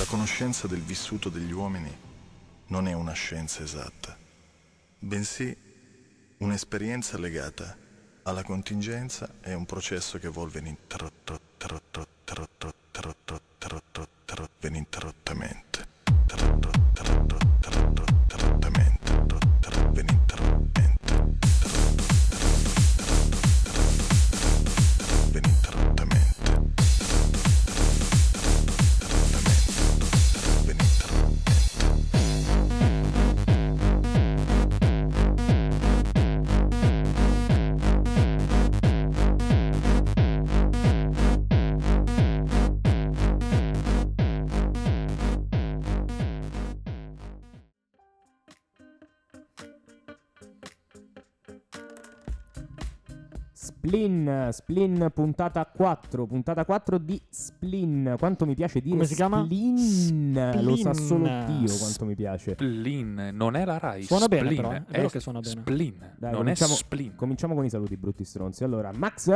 La conoscenza del vissuto degli uomini non è una scienza esatta, bensì un'esperienza legata alla contingenza e un processo che evolve ininterrottamente. Splin, Splin puntata 4, puntata 4 di Splin. Quanto mi piace dire Come si chiama? Splin. Lo sa solo Splin. Dio quanto mi piace. Splin, non è la Rai. Suona bene, Splin, però, eh. È vero che suona bene. Splin, Dai, non cominciamo, è splin. cominciamo con i saluti brutti stronzi. Allora, Max,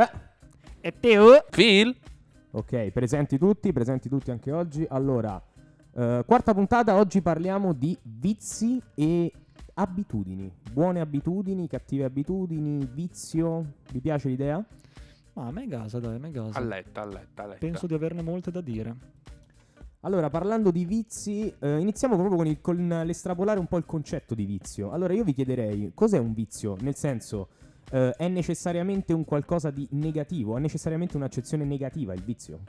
E Teo? Phil? ok, presenti tutti, presenti tutti anche oggi. Allora, eh, quarta puntata, oggi parliamo di vizi e abitudini. Buone abitudini, cattive abitudini, vizio. Vi piace l'idea? Ma a me gasa, dai, a me gasa. A letta, a letta, a letta. Penso di averne molte da dire. Allora, parlando di vizi, eh, iniziamo proprio con, il- con l'estrapolare un po' il concetto di vizio. Allora, io vi chiederei, cos'è un vizio? Nel senso, eh, è necessariamente un qualcosa di negativo? È necessariamente un'accezione negativa il vizio?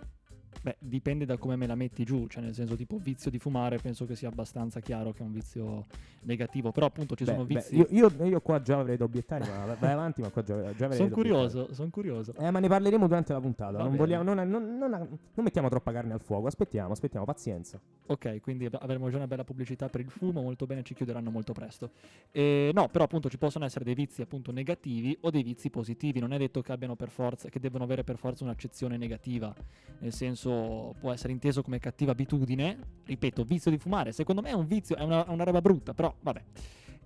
Beh, dipende da come me la metti giù, cioè nel senso tipo vizio di fumare penso che sia abbastanza chiaro che è un vizio negativo, però appunto ci Beh, sono beh, vizi... io, io- io qua già avrei da obiettare, ma vai avanti, ma qua già, già avrei sono curioso, sono curioso. Eh, ma ne parleremo durante la puntata. Non, vogliamo, non, non- non- mettiamo troppa carne al fuoco. Aspettiamo, aspettiamo, pazienza. Ok, quindi avremo già una bella pubblicità per il fumo, molto bene, ci chiuderanno molto presto. E, no, però appunto ci possono essere dei vizi appunto negativi o dei vizi positivi, non è detto che abbiano per forza, che debbano avere per forza un'accezione negativa, nel senso può essere inteso come cattiva abitudine, ripeto, vizio di fumare, secondo me è un vizio, è una, una roba brutta, però vabbè.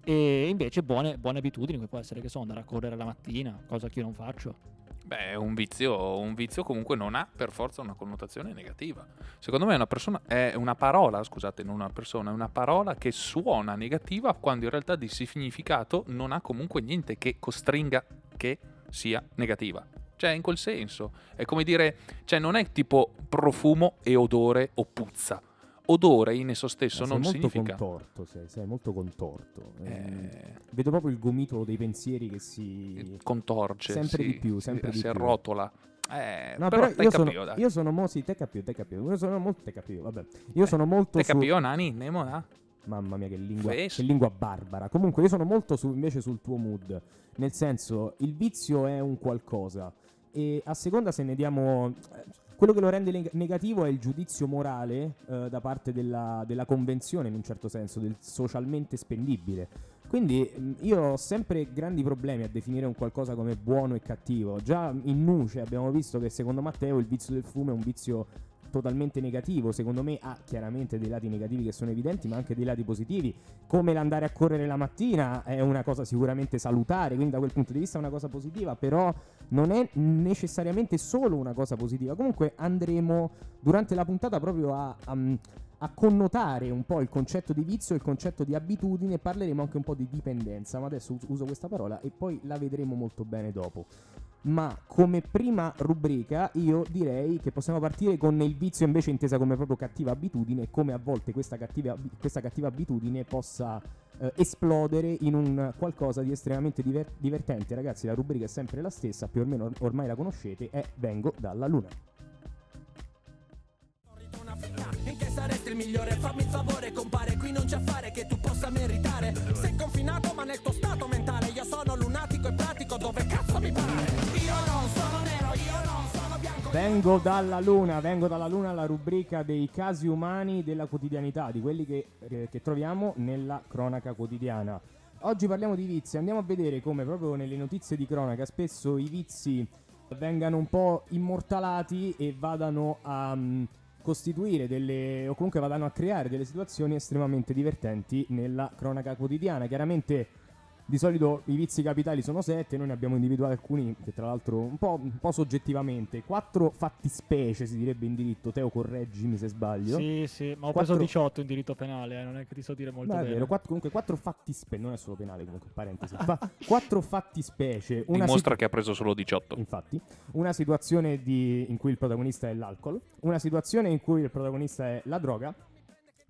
E invece buone, buone abitudini, come può essere che so, andare a correre la mattina, cosa che io non faccio. Beh, un vizio, un vizio comunque non ha per forza una connotazione negativa. Secondo me è una persona, è una parola, scusate, non una persona, è una parola che suona negativa quando in realtà di significato non ha comunque niente che costringa che sia negativa. Cioè, in quel senso, è come dire, cioè non è tipo profumo e odore o puzza. Odore in esso stesso Eh, sei non molto significa... contorto, sei, sei molto contorto. Ehm, Eh, Vedo proprio il gomitolo dei pensieri che si... contorce, Sempre si- di più, si- sempre di si più. arrotola. Eh, No, però, però, te io, capio, sono, io sono mo- sì, te capito, te capito. Io sono molto te capito, vabbè. Io sono molto Te su- capio, Nani? Nemo, na? Mamma mia, che lingua, che lingua barbara. Comunque, io sono molto su- invece sul tuo mood. Nel senso, il vizio è un qualcosa. E a seconda se ne diamo. Quello che lo rende neg- negativo è il giudizio morale eh, da parte della, della convenzione, in un certo senso, del socialmente spendibile. Quindi mh, io ho sempre grandi problemi a definire un qualcosa come buono e cattivo. Già in Nuce abbiamo visto che secondo Matteo il vizio del fumo è un vizio totalmente negativo. Secondo me ha chiaramente dei lati negativi che sono evidenti, ma anche dei lati positivi. Come l'andare a correre la mattina è una cosa sicuramente salutare, quindi da quel punto di vista è una cosa positiva, però non è necessariamente solo una cosa positiva. Comunque andremo durante la puntata proprio a, a- a connotare un po' il concetto di vizio il concetto di abitudine parleremo anche un po' di dipendenza, ma adesso us- uso questa parola e poi la vedremo molto bene dopo. Ma come prima rubrica io direi che possiamo partire con il vizio invece intesa come proprio cattiva abitudine e come a volte questa cattiva, questa cattiva abitudine possa eh, esplodere in un qualcosa di estremamente diver- divertente. Ragazzi, la rubrica è sempre la stessa, più o meno or- ormai la conoscete, è Vengo dalla Luna. In che saresti il migliore? Fammi il favore, compare, qui non c'è affare che tu possa meritare. Sei confinato ma nel tuo stato mentale, io sono lunatico e pratico dove cazzo mi pare. Vengo dalla luna, vengo dalla luna la rubrica dei casi umani della quotidianità, di quelli che, eh, che troviamo nella cronaca quotidiana. Oggi parliamo di vizi, andiamo a vedere come proprio nelle notizie di cronaca spesso i vizi vengano un po' immortalati e vadano a mm, costituire delle o comunque vadano a creare delle situazioni estremamente divertenti nella cronaca quotidiana. Chiaramente di solito i vizi capitali sono sette, noi ne abbiamo individuati alcuni che tra l'altro un po', un po' soggettivamente, quattro fattispecie si direbbe in diritto, Teo correggimi se sbaglio. Sì, sì, ma ho Quattro- preso 18 in diritto penale, eh, non è che ti so dire molto Beh, è vero, quattro- comunque quattro fattispecie, non è solo penale comunque, parentesi, Fa- quattro fattispecie, una Dimostra situ- che ha preso solo 18. Infatti, una situazione di- in cui il protagonista è l'alcol, una situazione in cui il protagonista è la droga,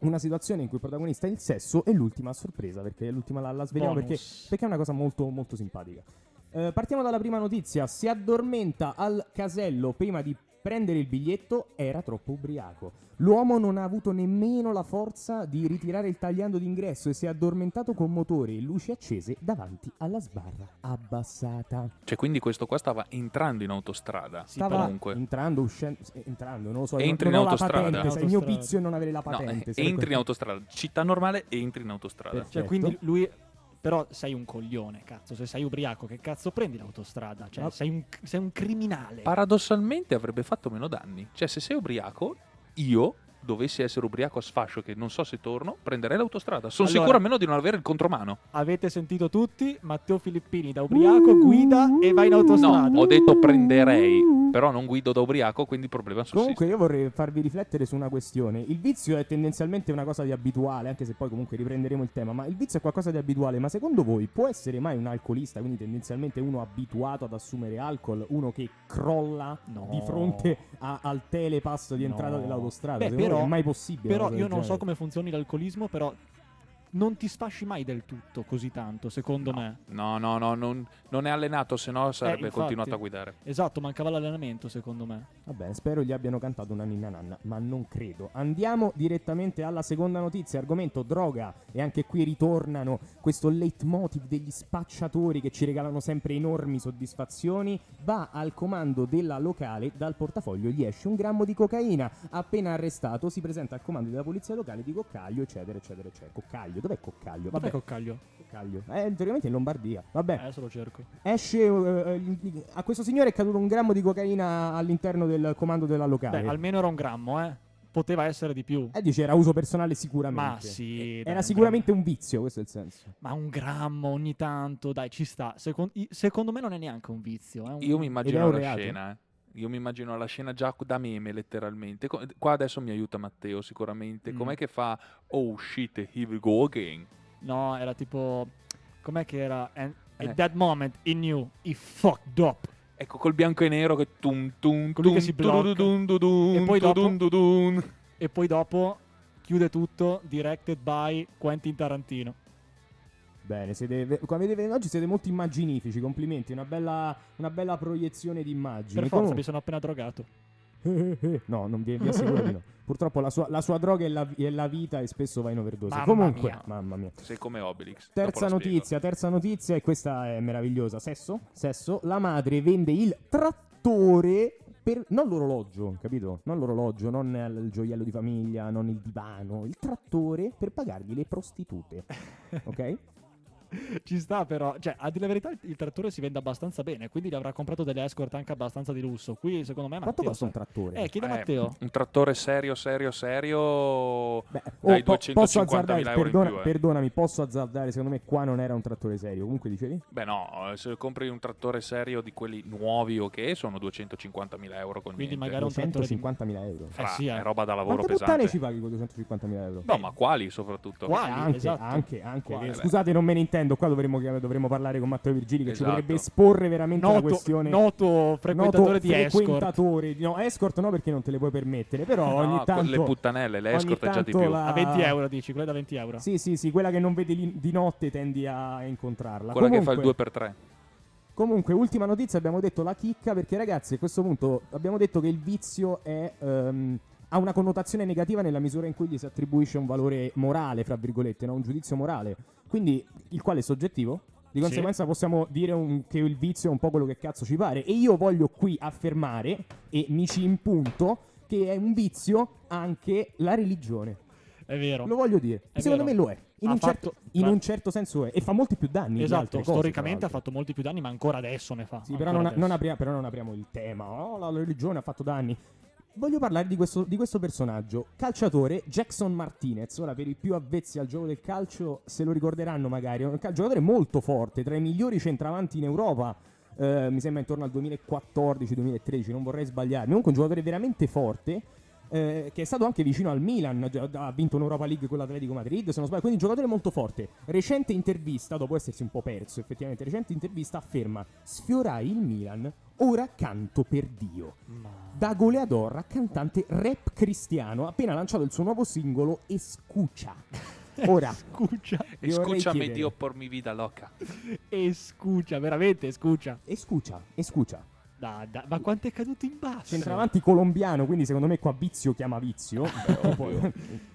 una situazione in cui il protagonista è il sesso e l'ultima a sorpresa, perché l'ultima la, la sveliamo perché, perché è una cosa molto, molto simpatica. Eh, partiamo dalla prima notizia. Si addormenta al casello prima di prendere il biglietto, era troppo ubriaco. L'uomo non ha avuto nemmeno la forza di ritirare il tagliando d'ingresso e si è addormentato con motore e luci accese davanti alla sbarra abbassata. Cioè, quindi questo qua stava entrando in autostrada. Stava comunque. entrando, uscendo, eh, entrando, non lo so. Entri non in autostrada. patente, sai, il mio Autostrada. pizio è non avere la No, patente. eh, sarebbe- entri in autostrada. Città normale entri in autostrada. Perfetto. Cioè, quindi lui. Però sei un coglione, cazzo. Se sei ubriaco, che cazzo prendi l'autostrada? Cioè, sei, un, sei un criminale. Paradossalmente avrebbe fatto meno danni. Cioè, se sei ubriaco, io dovessi essere ubriaco a sfascio, che non so se torno, prenderei l'autostrada. Sono Allora- sicuro almeno di non avere il contromano. Avete sentito tutti? Matteo Filippini da ubriaco guida e va in autostrada. No, ho detto prenderei, però non guido da ubriaco, quindi il problema sussiste. Comunque io vorrei farvi riflettere su una questione. Il vizio è tendenzialmente una cosa di abituale, anche se poi comunque riprenderemo il tema, ma il vizio è qualcosa di abituale, ma secondo voi può essere mai un alcolista, quindi tendenzialmente uno abituato ad assumere alcol, uno che crolla No. di fronte a- al telepass di entrata No. dell'autostrada? Beh, però- è mai possibile? Però io non so genere? come funzioni l'alcolismo, però non ti sfasci mai del tutto così tanto, secondo me. No, no, no, non, non è allenato, se no sarebbe Eh, infatti. continuato a guidare. Esatto, mancava l'allenamento, secondo me. Va bene, spero gli abbiano cantato una ninna nanna, ma non credo. Andiamo direttamente alla seconda notizia, argomento droga. E anche qui ritornano questo leitmotiv degli spacciatori che ci regalano sempre enormi soddisfazioni. Va al comando della locale, dal portafoglio gli esce un grammo di cocaina. Appena arrestato si presenta al comando della polizia locale di Coccaglio, eccetera, eccetera, eccetera. Coccaglio, dov'è Coccaglio? Vabbè, Vabbè, Coccaglio. Coccaglio. Eh, teoricamente in Lombardia. Vabbè. Eh, Adesso lo cerco. Esce eh, gli- a questo signore è caduto un grammo di cocaina all'interno del comando della locale. Beh, almeno era un grammo, eh. Poteva essere di più. Eh, dice era uso personale sicuramente. Ma sì, dai, Era un sicuramente un vizio, questo è il senso. Ma un grammo ogni tanto, dai, ci sta. Secon- i- secondo me non è neanche un vizio. È un... Io mi è immagino un la reato? scena, eh. Io mi immagino la scena già da meme, letteralmente. Co- Qua adesso mi aiuta Matteo, sicuramente. Mm. Com'è che fa Oh shit, here we go again? No, era tipo. Com'è che era? And Eh. at that moment he knew he fucked up. Ecco, col bianco e nero che tum tum Colui che tum si blocca. E poi dopo-. E poi dopo chiude tutto, directed by Quentin Tarantino. Bene, siete, come vedete oggi siete molto immaginifici, complimenti, una bella, una bella proiezione di immagini. Per forza, Comunque- mi sono appena drogato. no, non vi, vi assicuro di no. Purtroppo la sua, la sua droga è la, è la vita e spesso va in overdose. Mamma Comunque, mia. mamma mia. Sei come Obelix. Terza notizia, terza notizia e questa è meravigliosa. Sesso? Sesso. La madre vende il trattore per... Non l'orologio, capito? Non l'orologio, non il gioiello di famiglia, non il divano. Il trattore per pagargli le prostitute. Ok? Ci sta però, cioè, a dire la verità il, trattore si vende abbastanza bene, quindi gli avrà comprato delle escort anche abbastanza di lusso. Qui secondo me Quanto Matteo... costa un trattore? Eh, chiede a Eh, Matteo. Un trattore serio, serio, serio. Beh, dai oh, po- posso 250.000 azzardare, euro in perdona- più, eh. perdonami, posso azzardare, secondo me qua non era un trattore serio. Comunque dicevi? Beh no, eh, se compri un trattore serio di quelli nuovi o che sono 250.000 euro con Quindi niente. magari un trattore. 250.000 euro. Fra, Eh sì, eh. è roba da lavoro Quante pesante. ci paghi con 250.000 euro? No, ma quali soprattutto? Qua- Eh, Quali? anche, Esatto. anche, anche. Quali? Eh, Scusate, non me ne intendo. Qua dovremmo, dovremmo parlare con Matteo Virgili che Esatto. ci potrebbe esporre veramente la Noto, questione. noto frequentatore noto di escort. frequentatore. No, escort no, perché non te le puoi permettere. Però ogni No, tanto. le puttanelle, le ogni escort è già di più. la- A 20 euro dici, quella da 20 euro. Sì, sì, sì, quella che non vedi lì- di notte tendi a incontrarla. Quella comunque, che fa il 2x3. Comunque, ultima notizia, abbiamo detto la chicca, perché ragazzi, a questo punto abbiamo detto che il vizio è, ehm, ha una connotazione negativa nella misura in cui gli si attribuisce un valore morale, fra virgolette, no? un giudizio morale. Quindi, il quale è soggettivo? Di conseguenza possiamo dire un- che il vizio è un po' quello che cazzo ci pare. E io voglio qui affermare, e mi ci impunto, che è un vizio anche la religione. È vero. Lo voglio dire. È Secondo vero. me lo è. In, un, certo, fatto- in tra- un certo senso è. E fa molti più danni. Esatto, cose, storicamente ha fatto molti più danni, ma ancora adesso ne fa. Sì, però non, non adesso. apria- però non apriamo il tema. Oh, la religione ha fatto danni. Voglio parlare di questo, di questo personaggio. Calciatore Jackson Martinez. Ora, per i più avvezzi al gioco del calcio, se lo ricorderanno magari. È un cal- giocatore molto forte, tra i migliori centravanti in Europa. eh, mi sembra intorno al 2014-2013, non vorrei sbagliarmi. Comunque un giocatore veramente forte. eh, che è stato anche vicino al Milan, ha vinto un'Europa League con l'Atletico Madrid, se non sbaglio, quindi un giocatore molto forte. Recente intervista, dopo essersi un po' perso effettivamente, recente intervista afferma sfiorai il Milan, ora canto per Dio. Da goleador a cantante rap cristiano, ha appena lanciato il suo nuovo singolo Escucha. Ora, vorrei Escúchame Dio por mi vida loca. E scuccia, veramente scuccia. Escucha, escucha. Da, da- ma quanto è caduto in basso? Centravanti colombiano, quindi secondo me qua Vizio chiama Vizio.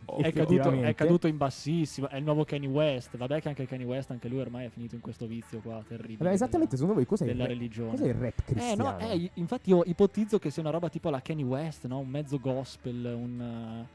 Tipo, È caduto, è caduto in bassissimo. È il nuovo Kanye West. Vabbè, che anche Kanye West, anche lui ormai è finito in questo vizio qua terribile. Vabbè, esattamente, secondo voi cos'è, della il, rap- religione. cos'è il rap Eh, cristiano? no, eh, infatti io ipotizzo che sia una roba tipo la Kanye West, no? Un mezzo gospel, un...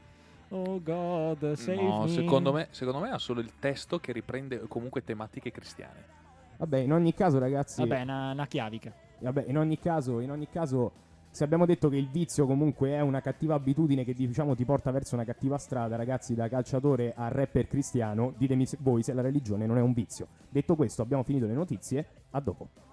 uh, oh God, save No, me. secondo me, secondo me ha solo il testo che riprende comunque tematiche cristiane. Vabbè, in ogni caso, ragazzi, Vabbè, una, una chiavica. Vabbè, in ogni caso, in ogni caso, se abbiamo detto che il vizio comunque è una cattiva abitudine che diciamo ti porta verso una cattiva strada, ragazzi, da calciatore a rapper cristiano, ditemi voi se la religione non è un vizio. Detto questo, abbiamo finito le notizie, a dopo.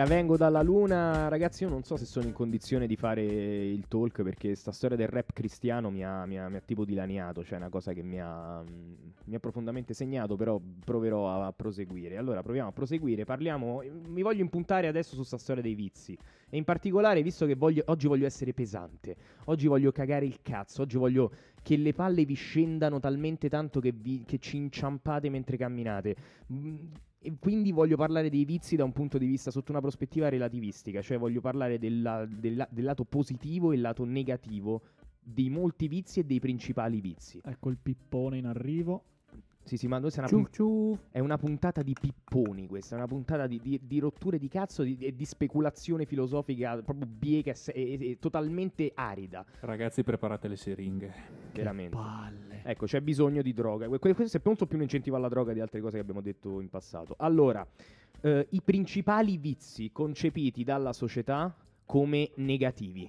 Era Vengo dalla Luna, ragazzi, io non so se sono in condizione di fare il talk perché sta storia del rap cristiano mi ha, mi ha- mi ha tipo dilaniato, cioè è una cosa che mi ha, mm, mi ha profondamente segnato, però proverò a, proseguire. Allora, proviamo a proseguire, parliamo, mi voglio impuntare adesso su sta storia dei vizi e in particolare, visto che voglio- oggi voglio essere pesante, oggi voglio cagare il cazzo, oggi voglio che le palle vi scendano talmente tanto che, vi- che ci inciampate mentre camminate. E quindi voglio parlare dei vizi da un punto di vista sotto una prospettiva relativistica, cioè voglio parlare della- della- del lato positivo e il lato negativo di molti vizi e dei principali vizi. Ecco il pippone in arrivo. Sì, sì, ma noi siamo una, pun- è una puntata di pipponi questa, è una puntata di, di- di rotture di cazzo e di, di speculazione filosofica proprio biega e, e- e totalmente arida, Ragazzi, preparate le siringhe. veramente. Palle. Ecco, c'è bisogno di droga. Que- que- Questo è molto più un incentivo alla droga di altre cose che abbiamo detto in passato. Allora, eh, i principali vizi concepiti dalla società come negativi.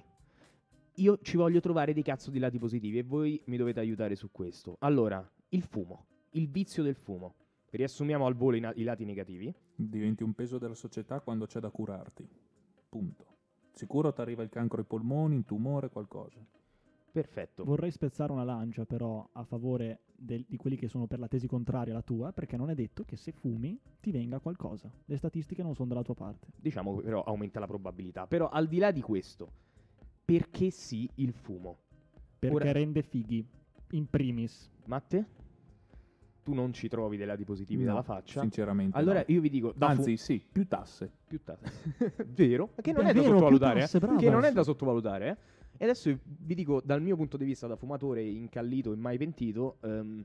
Io ci voglio trovare dei cazzo di lati positivi e voi mi dovete aiutare su questo. Allora, il fumo, il vizio del fumo. Riassumiamo al volo i, na- i lati negativi. Diventi un peso della società quando c'è da curarti. Punto. Sicuro ti arriva il cancro ai polmoni, un tumore, qualcosa. Perfetto. Vorrei spezzare una lancia però a favore del- di quelli che sono per la tesi contraria alla tua, perché non è detto che se fumi ti venga qualcosa. Le statistiche non sono dalla tua parte. Diciamo che però aumenta la probabilità. Però al di là di questo, perché sì il fumo? Perché Ora- rende fighi, in primis. Matte? Tu non ci trovi dei lati positivi No, dalla faccia? Sinceramente. Allora no. io vi dico, da fu- Anzi, sì, più tasse. più tasse. Vero? Che non È è, da vero, sottovalutare. più tasse, eh. Che non è da sottovalutare. eh. E adesso vi dico, dal mio punto di vista, da fumatore incallito e mai pentito, ehm,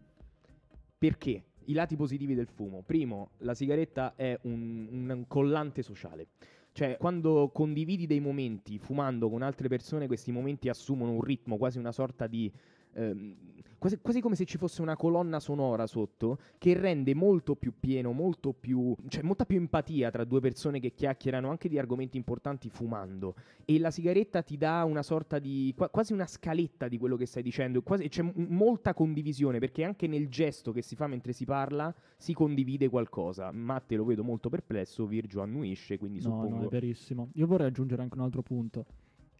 perché i lati positivi del fumo. Primo, la sigaretta è un, un collante sociale. Cioè, quando condividi dei momenti fumando con altre persone, questi momenti assumono un ritmo, quasi una sorta di ehm, quasi, quasi come se ci fosse una colonna sonora sotto che rende molto più pieno, molto più, cioè molta più empatia tra due persone che chiacchierano anche di argomenti importanti fumando. E la sigaretta ti dà una sorta di, qua- quasi una scaletta di quello che stai dicendo, quasi- c'è m- molta condivisione perché anche nel gesto che si fa mentre si parla si condivide qualcosa. Matte lo vedo molto perplesso, Virgio annuisce, quindi No, suppongo... no, è verissimo. Io vorrei aggiungere anche un altro punto.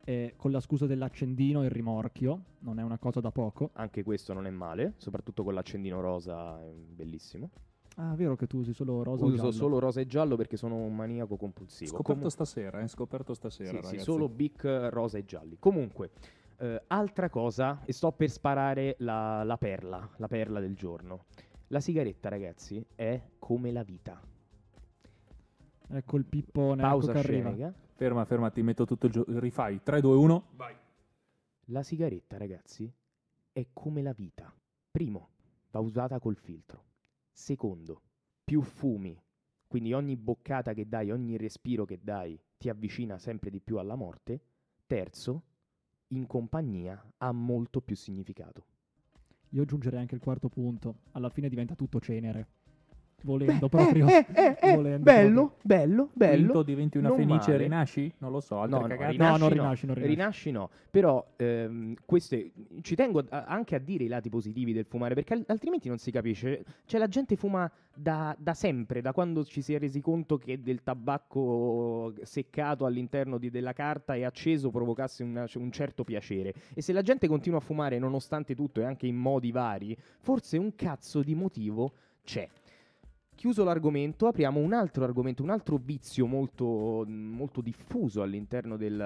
Eh, con la scusa dell'accendino e il rimorchio, non è una cosa da poco. Anche questo non è male, soprattutto con l'accendino rosa, è bellissimo. Ah, vero che tu usi solo rosa Uso giallo? solo rosa e giallo perché sono un maniaco compulsivo. Scoperto Comu- stasera, eh, scoperto stasera, sì, sì, solo Bic rosa e gialli. Comunque, eh, altra cosa, e sto per sparare la, la perla, la perla del giorno. La sigaretta, ragazzi, è come la vita. Ecco il pippone, Pausa ecco che arriva. scenica. Ferma, ferma, ti metto tutto il gio- Rifai. 3, 2, 1. La sigaretta, ragazzi, è come la vita. Primo, va usata col filtro. Secondo, più fumi, quindi ogni boccata che dai, ogni respiro che dai ti avvicina sempre di più alla morte. Terzo, in compagnia ha molto più significato. Io aggiungerei anche il quarto punto. Alla fine diventa tutto cenere. Volendo proprio. Eh, eh, eh, volendo bello, bello, bello. Quinto diventi una Non fenice e rinasci? Non lo so, No, no, rinasci No, non no. rinasci, non rinasci. Rinasci no, però ehm, queste, ci tengo a- anche a dire i lati positivi del fumare, perché al- altrimenti non si capisce. Cioè la gente fuma da, da sempre, da quando ci si è resi conto che del tabacco seccato all'interno di- della carta e acceso provocasse una- un certo piacere. E se la gente continua a fumare nonostante tutto e anche in modi vari, forse un cazzo di motivo c'è. Chiuso l'argomento, apriamo un altro argomento, un altro vizio molto, molto diffuso all'interno del,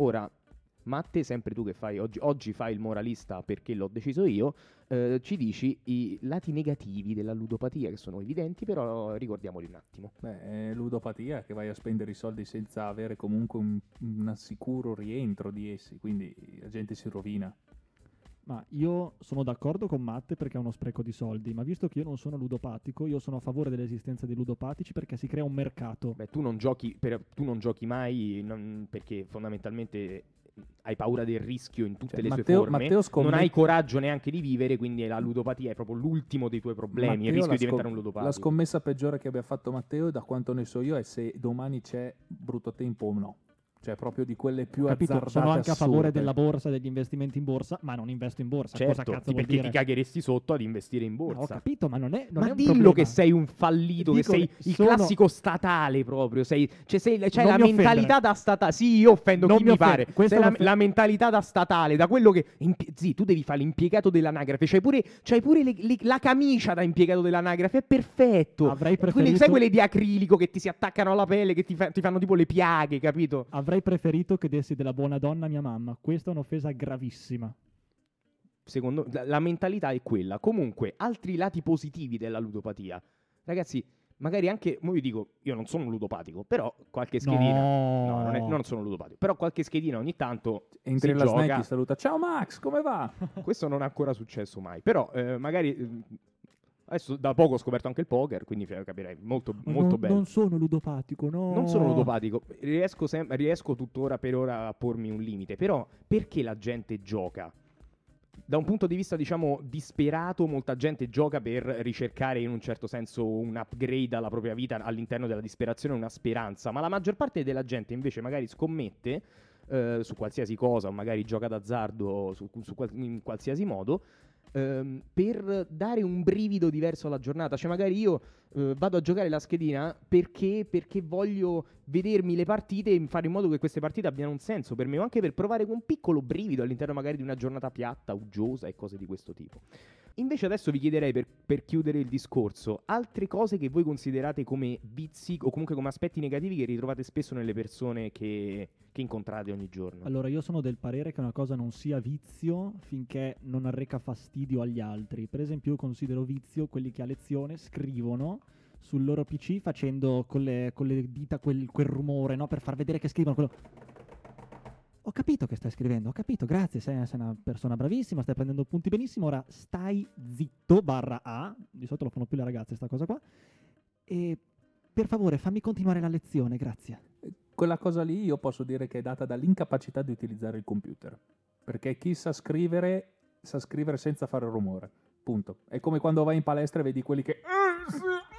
Ora, Matte, sempre tu che fai oggi, oggi fai il moralista perché l'ho deciso io, eh, ci dici i lati negativi della ludopatia che sono evidenti, però ricordiamoli un attimo. Beh, è ludopatia che vai a spendere i soldi senza avere comunque un, un sicuro rientro di essi, quindi la gente si rovina. Ma io sono d'accordo con Matte perché è uno spreco di soldi, ma visto che io non sono ludopatico, io sono a favore dell'esistenza di ludopatici perché si crea un mercato. Beh, tu non giochi, per- tu non giochi mai non- perché fondamentalmente hai paura del rischio in tutte Cioè, le Matteo- sue forme, Matteo scommet- non hai coraggio neanche di vivere, quindi la ludopatia è proprio l'ultimo dei tuoi problemi, il Matteo, rischio la di diventare scom- un ludopatico. La scommessa peggiore che abbia fatto Matteo, da quanto ne so io, è se domani c'è brutto tempo o no. Cioè, proprio di quelle più Capito? azzardate Sono anche a favore assurde. della borsa, degli investimenti in borsa, ma non investo in borsa. Cosa Certo, cazzo ti- vuol perché ti cagheresti sotto ad investire in No, borsa. ho capito, ma non è, non Ma è dillo problema. che sei un fallito, Dico che sei il sono- classico statale proprio. Sei, cioè sei, Non la mi offendere. mentalità da statale. Sì, io offendo Non chi mi mi pare. Questa Sei è la, la mentalità da statale, da quello che. impie- Sì, tu devi fare l'impiegato dell'anagrafe. C'hai pure, c'hai pure le- le- la camicia da impiegato dell'anagrafe. È perfetto. Avrei Quelle- preferito- sai quelle di acrilico che ti si attaccano alla pelle, che ti, fa- ti fanno tipo le piaghe, capito? Avrei preferito che dessi della buona donna a mia mamma. Questa è un'offesa gravissima. Secondo la, la mentalità è quella. Comunque, altri lati positivi della ludopatia. Ragazzi, magari anche, mo vi dico, io non sono ludopatico, però qualche schedina. No. non, è- non sono ludopatico, però qualche schedina ogni tanto Entri la gioca. snack ti saluta. Ciao Max, come va? Questo non è ancora successo mai, però eh, magari eh, adesso da poco ho scoperto anche il poker, quindi capirei molto, molto non, bello. non sono ludopatico, no. Non sono ludopatico, riesco, sem- riesco tuttora per ora a pormi un limite, però perché la gente gioca? da un punto di vista, diciamo, disperato, molta gente gioca per ricercare in un certo senso un upgrade alla propria vita all'interno della disperazione, una speranza, ma la maggior parte della gente invece magari scommette eh, su qualsiasi cosa, o magari gioca d'azzardo su, su in qualsiasi modo, ehm, per dare un brivido diverso alla giornata. Cioè, magari io eh, vado a giocare la schedina perché, perché voglio vedermi le partite e fare in modo che queste partite abbiano un senso per me, o anche per provare un piccolo brivido all'interno magari di una giornata piatta, uggiosa e cose di questo tipo. Invece adesso vi chiederei per, per chiudere il discorso, altre cose che voi considerate come vizi o comunque come aspetti negativi che ritrovate spesso nelle persone che, che incontrate ogni giorno. Allora, io sono del parere che una cosa non sia vizio finché non arreca fastidio agli altri. Per esempio, io considero vizio quelli che a lezione scrivono sul loro PC facendo con le, con le dita quel, quel rumore, no? Per far vedere che scrivono quello. Ho capito che stai scrivendo, ho capito, grazie, sei, sei una persona bravissima, stai prendendo punti benissimo, ora stai zitto, barra A, di solito lo fanno più le ragazze sta cosa qua, e per favore fammi continuare la lezione, grazie. Quella cosa lì io posso dire che è data dall'incapacità di utilizzare il computer. Perché chi sa scrivere, sa scrivere senza fare rumore. Punto. È come quando vai in palestra e vedi quelli che...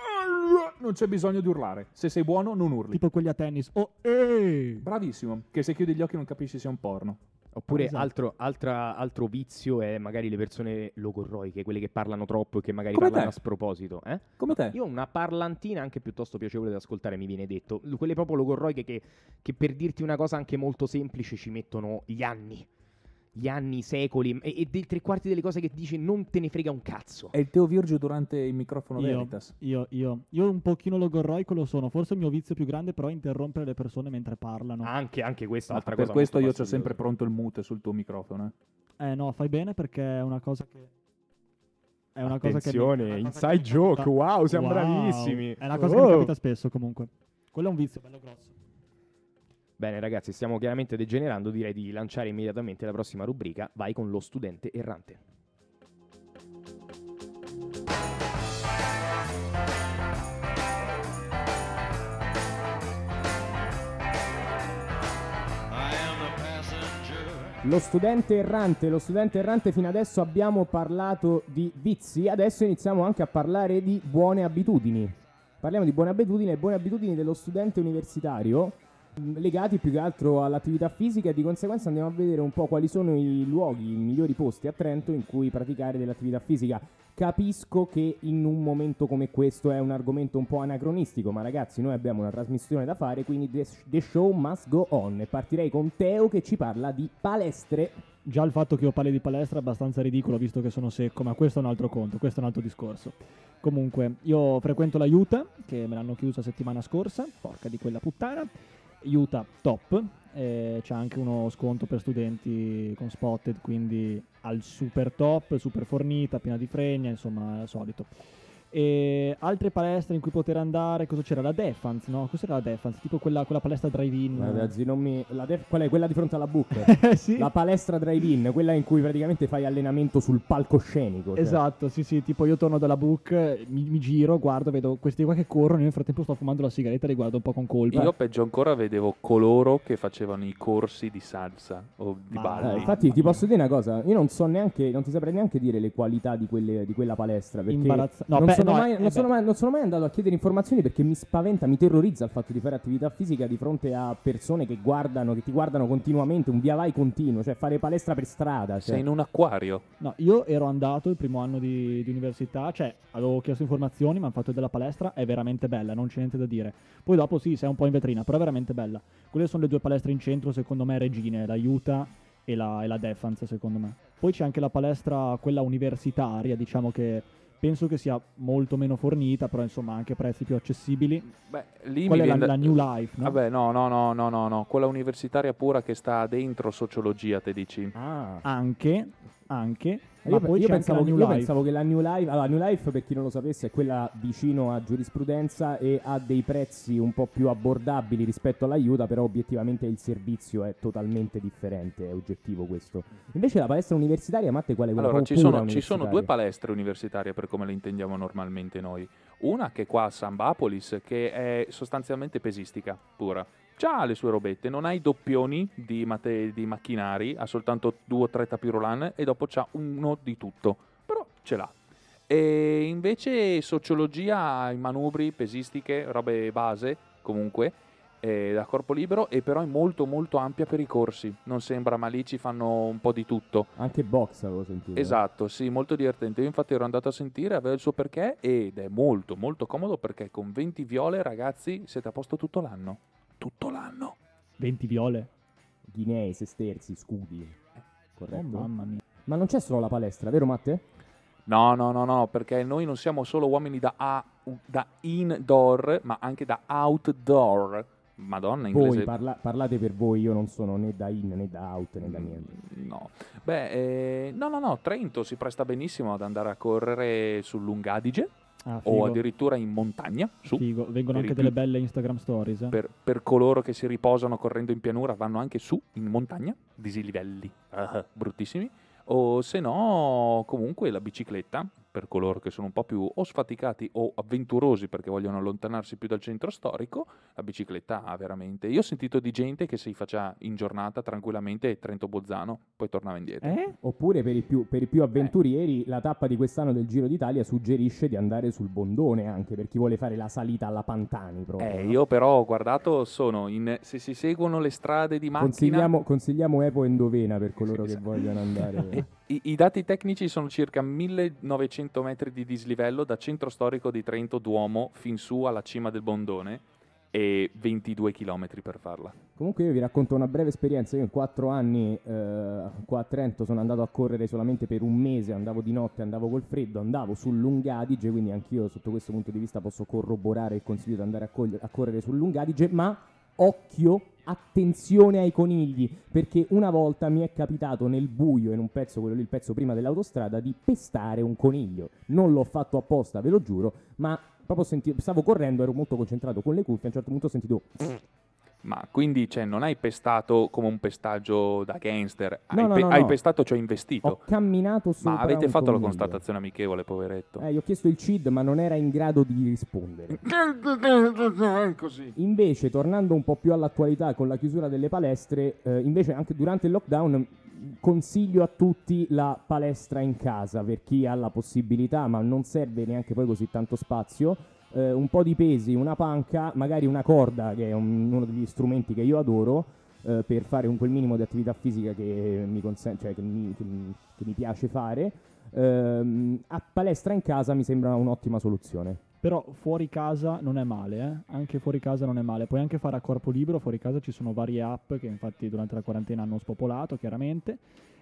Non c'è bisogno di urlare. Se sei buono, non urli. Tipo quelli a tennis. Oh, ehi! Bravissimo. Che se chiudi gli occhi non capisci sia un porno. Oppure Esatto. altro, altra- altro vizio è magari le persone logorroiche, quelle che parlano troppo e che magari Come parlano te. a sproposito. Eh? Come te? Io ho una parlantina anche piuttosto piacevole da ascoltare, mi viene detto. Quelle proprio logorroiche che, che per dirti una cosa anche molto semplice ci mettono gli anni. Gli anni, i secoli. E, e dei tre quarti delle cose che dici non te ne frega un cazzo. È il Teo Virgio durante il microfono Io, Veritas. io, io, io un pochino logorroico lo sono, forse il mio vizio più grande però è interrompere le persone mentre parlano. Anche, anche questa è Ma altra per cosa. questo io ho sempre pronto il mute sul tuo microfono. eh. Eh no, fai bene perché è una cosa che... È una cosa che... mi- Attenzione, cosa inside che mi joke, capita- wow, siamo Wow. bravissimi. È una cosa che mi Oh. capita spesso comunque. Quello è un vizio bello grosso. Bene ragazzi, stiamo chiaramente degenerando, direi di lanciare immediatamente la prossima rubrica. Vai con lo studente errante. Lo studente errante, lo studente errante fino adesso abbiamo parlato di vizi, adesso iniziamo anche a parlare di buone abitudini. Parliamo di buone abitudini e buone abitudini dello studente universitario legati più che altro all'attività fisica e di conseguenza andiamo a vedere un po' quali sono i luoghi, i migliori posti a Trento in cui praticare dell'attività fisica. Capisco che in un momento come questo è un argomento un po' anacronistico, ma ragazzi noi abbiamo una trasmissione da fare, quindi the, show must go on. E partirei con Teo che ci parla di palestre. Già il fatto che io parli di palestra è abbastanza ridicolo visto che sono secco, ma questo è un altro conto, questo è un altro discorso. Comunque, io frequento la Utah, che me l'hanno chiusa settimana scorsa, porca di quella puttana. Utah top, eh, c'è anche uno sconto per studenti con spotted, quindi al super top, super fornita, piena di fregna, insomma, al solito. E altre palestre in cui poter andare, cosa c'era? La Defense, no? Cos'era la Defense? Tipo quella, quella palestra drive-in. Ragazzi, non mi- la def- qual è quella di fronte alla Book? Sì. La palestra drive-in, quella in cui praticamente fai allenamento sul palcoscenico. cioè. Esatto, sì, sì, tipo io torno dalla book, eh, mi, mi giro, guardo, vedo questi qua che corrono, io nel frattempo sto fumando la sigaretta e li guardo un po' con colpa. Io peggio ancora vedevo coloro che facevano i corsi di salsa o di Eh, balli. infatti ti posso dire una cosa, io non so neanche, non ti saprei neanche dire le qualità di, quelle- di quella palestra perché no, non, beh, sono no, mai, non eh, sono mai- non sono mai andato a chiedere informazioni perché mi spaventa, mi terrorizza il fatto di fare attività fisica di fronte a persone che guardano, che ti guardano continuamente, un via vai continuo, cioè fare palestra per strada. Cioè. Sei in un acquario. No, io ero andato il primo anno di, di università, cioè avevo chiesto informazioni, mi hanno fatto della palestra, è veramente bella, non c'è niente da dire. Poi dopo sì, sei un po' in vetrina, però è veramente bella. Quelle sono le due palestre in centro, secondo me, regine, la Utah e la, e la Defense, secondo me. Poi c'è anche la palestra, quella universitaria, diciamo che penso che sia molto meno fornita, però insomma anche prezzi più accessibili. Beh, lì Quella mi è la, da- la New Life, no? Vabbè, no, no, no, no, no, no, quella universitaria pura che sta dentro sociologia, te dici. Ah. Anche, anche, ma io anche pensavo, che, io pensavo che la New Life, allora, New Life per chi non lo sapesse è quella vicino a giurisprudenza e ha dei prezzi un po' più abbordabili rispetto alla Utah, però obiettivamente il servizio è totalmente differente, è oggettivo questo. Invece la palestra universitaria, Matte, quale è quella Allora, ci sono, ci sono due palestre universitarie per come le intendiamo normalmente noi. Una che è qua a Sambapolis, che è sostanzialmente pesistica pura. Già ha le sue robette, non ha i doppioni di, mate- di macchinari, ha soltanto due o tre tapirulan e dopo c'ha uno di tutto, però ce l'ha. E invece sociologia, i manubri, pesistiche, robe base comunque, eh, da corpo libero e però è molto molto ampia per i corsi, non sembra, ma lì ci fanno un po' di tutto. Anche box avevo sentito. Esatto, sì, molto divertente. Io infatti ero andato a sentire, aveva il suo perché ed è molto molto comodo perché con 20 viole ragazzi siete a posto tutto l'anno. Tutto l'anno. 20 viole. Ghinei, sesterzi, scudi. Corretto? Oh, mamma mia. Ma non c'è solo la palestra, vero Matte? No, no, no, no, perché noi non siamo solo uomini da, a- da indoor, ma anche da outdoor. Madonna, inglese. Voi parla- parlate per voi, io non sono né da in né da out né da niente. No. Beh, eh, no, no, no, Trento si presta benissimo ad andare a correre sul Lungadige Ah, o addirittura in montagna. Su. Figo. Vengono anche delle belle Instagram stories. eh. Per, per coloro che si riposano correndo in pianura vanno anche su in montagna, dislivelli ah, bruttissimi. O se no, comunque la bicicletta, per coloro che sono un po' più o sfaticati o avventurosi perché vogliono allontanarsi più dal centro storico, la bicicletta ha veramente. Io ho sentito di gente che si faccia in giornata tranquillamente Trento-Bozzano, poi tornava indietro. Eh? Oppure per i, più, per i più avventurieri, la tappa di quest'anno del Giro d'Italia suggerisce di andare sul Bondone anche per chi vuole fare la salita alla Pantani proprio. Eh, no? io però ho guardato, sono in, se si seguono le strade di macchina... Consigliamo, consigliamo Epo Endovena per coloro che esatto. vogliono andare. I, i dati tecnici sono circa 1900 metri di dislivello da centro storico di Trento Duomo fin su alla cima del Bondone e 22 km per farla. Comunque io vi racconto una breve esperienza. Io in quattro anni eh, qua a Trento sono andato a correre solamente per un mese, andavo di notte, andavo col freddo, andavo sul Lungadige, quindi anch'io sotto questo punto di vista posso corroborare il consiglio di andare a, cogli- a correre sul Lungadige, ma occhio, attenzione ai conigli, perché una volta mi è capitato nel buio, in un pezzo, quello lì, il pezzo prima dell'autostrada, di pestare un coniglio. Non l'ho fatto apposta, ve lo giuro, ma proprio senti- stavo correndo, ero molto concentrato con le cuffie, a un certo punto ho sentito... Ma quindi cioè, non hai pestato come un pestaggio da gangster, hai, No, no, pe- no, hai no. pestato, cioè investito. Ho camminato sopra Ma avete un fatto la constatazione amichevole, poveretto. Eh, gli ho chiesto il CID, ma non era in grado di rispondere. Così. Invece, tornando un po' più all'attualità con la chiusura delle palestre, eh, invece anche durante il lockdown consiglio a tutti la palestra in casa per chi ha la possibilità, ma non serve neanche poi così tanto spazio. Eh, un po' di pesi, una panca, magari una corda, che è un- uno degli strumenti che io adoro, eh, per fare un quel minimo di attività fisica che mi, consen- cioè che mi- che mi- che mi piace fare. Ehm, a palestra in casa mi sembra un'ottima soluzione. Però fuori casa non è male, eh? Anche fuori casa non è male. Puoi anche fare a corpo libero, fuori casa ci sono varie app che infatti durante la quarantena hanno spopolato, chiaramente,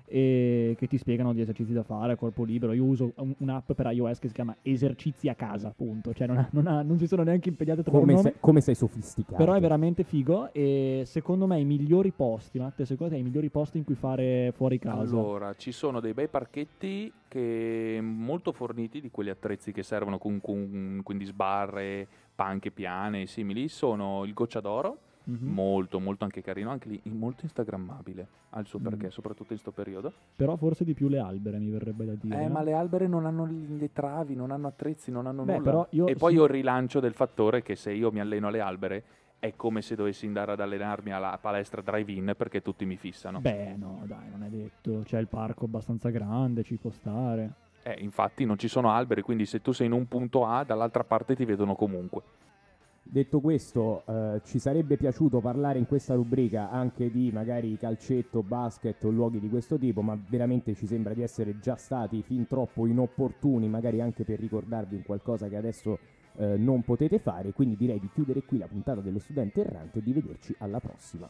e che ti spiegano gli esercizi da fare a corpo libero. Io uso un- un'app per iOS che si chiama Esercizi a casa, appunto. Cioè non, ha- non ha- non si sono neanche impegnati a trovare Come sei, come sei sofisticato. Però è veramente figo e secondo me i migliori posti, Matte, secondo te i migliori posti in cui fare fuori casa? Allora, ci sono dei bei parchetti che molto forniti di quegli attrezzi che servono con, con- quindi sbarre, panche piane e simili. Sono il Goccia d'Oro, Mhm. molto molto anche carino, anche lì molto instagrammabile, ha il suo Mm. perché, soprattutto in questo periodo. Però forse di più le albere mi verrebbe da dire. Eh, no? ma le albere non hanno le travi, non hanno attrezzi, non hanno Beh, nulla. però io e poi sì- ho il rilancio del fattore che se io mi alleno alle albere è come se dovessi andare ad allenarmi alla palestra drive-in perché tutti mi fissano. Beh, no, dai, non è detto. C'è il parco abbastanza grande, ci può stare. Eh, infatti non ci sono alberi, quindi se tu sei in un punto A, dall'altra parte ti vedono comunque. Detto questo, eh, ci sarebbe piaciuto parlare in questa rubrica anche di magari calcetto, basket o luoghi di questo tipo, ma veramente ci sembra di essere già stati fin troppo inopportuni, magari anche per ricordarvi un qualcosa che adesso eh, non potete fare. Quindi direi di chiudere qui la puntata dello studente errante e di vederci alla prossima.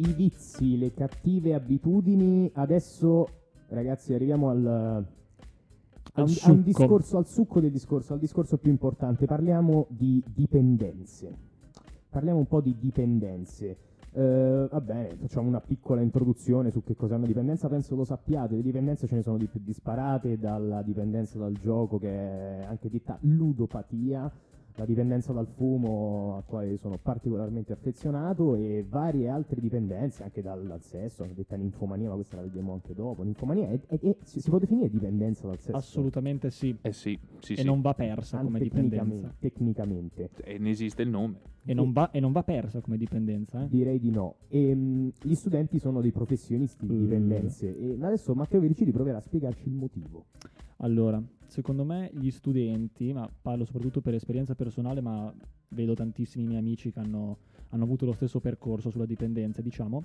I vizi, le cattive abitudini. Adesso, ragazzi, arriviamo al, Al un, un succo. discorso, al succo del discorso, al discorso più importante. Parliamo di dipendenze. Parliamo un po' di dipendenze. Eh, va bene, facciamo una piccola introduzione su che cos'è una dipendenza. Penso lo sappiate, le dipendenze ce ne sono di più disparate, dalla dipendenza dal gioco, che è anche detta ludopatia, la dipendenza dal fumo, a quale sono particolarmente affezionato, e varie altre dipendenze, anche dal, dal sesso, la detta ninfomania, ma questa la vedremo anche dopo. Ninfomania è, è- è- si, si può definire dipendenza dal sesso? Assolutamente sì. Eh sì, sì, e sì. non va persa come dipendenza. Tecnicamente, tecnicamente. E ne esiste il nome. E non, va, e non va persa come dipendenza. Eh? Direi di no. Ehm, gli studenti sono dei professionisti di Mm. dipendenze. E adesso Matteo Vericidi proverà a spiegarci il motivo. Allora, secondo me gli studenti, ma parlo soprattutto per esperienza personale, ma vedo tantissimi miei amici che hanno, hanno avuto lo stesso percorso sulla dipendenza, diciamo,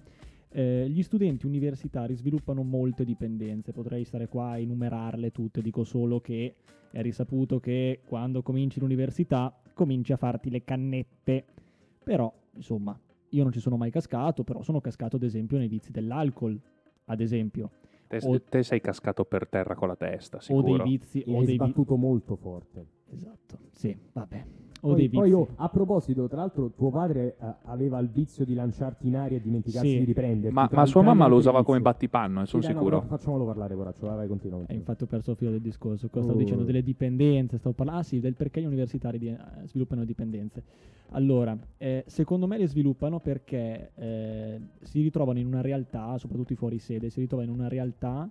eh, gli studenti universitari sviluppano molte dipendenze, potrei stare qua a enumerarle tutte, dico solo che è risaputo che quando cominci l'università cominci a farti le cannette, però insomma io non ci sono mai cascato, però sono cascato ad esempio nei vizi dell'alcol, ad esempio. Te, O- te sei cascato per terra con la testa, o sicuro. dei vizi o hai dei vi- sbattuto molto forte. esatto sì vabbè o Poi, dei poi vizi oh, a proposito, tra l'altro, tuo padre eh, aveva il vizio di lanciarti in aria e dimenticarsi Sì. di riprenderti. Ma, ma sua mamma lo usava vizio. come battipanno, ne sono Sì, no, sicuro. però facciamolo parlare, poraccio. Vai, continua. Eh, infatti ho perso il filo del discorso. Cosa stavo Oh. dicendo? Delle dipendenze. Stavo parlando. Ah sì, del perché gli universitari di- eh, sviluppano dipendenze. Allora, eh, secondo me le sviluppano perché eh, si ritrovano in una realtà, soprattutto i fuori sede, si ritrovano in una realtà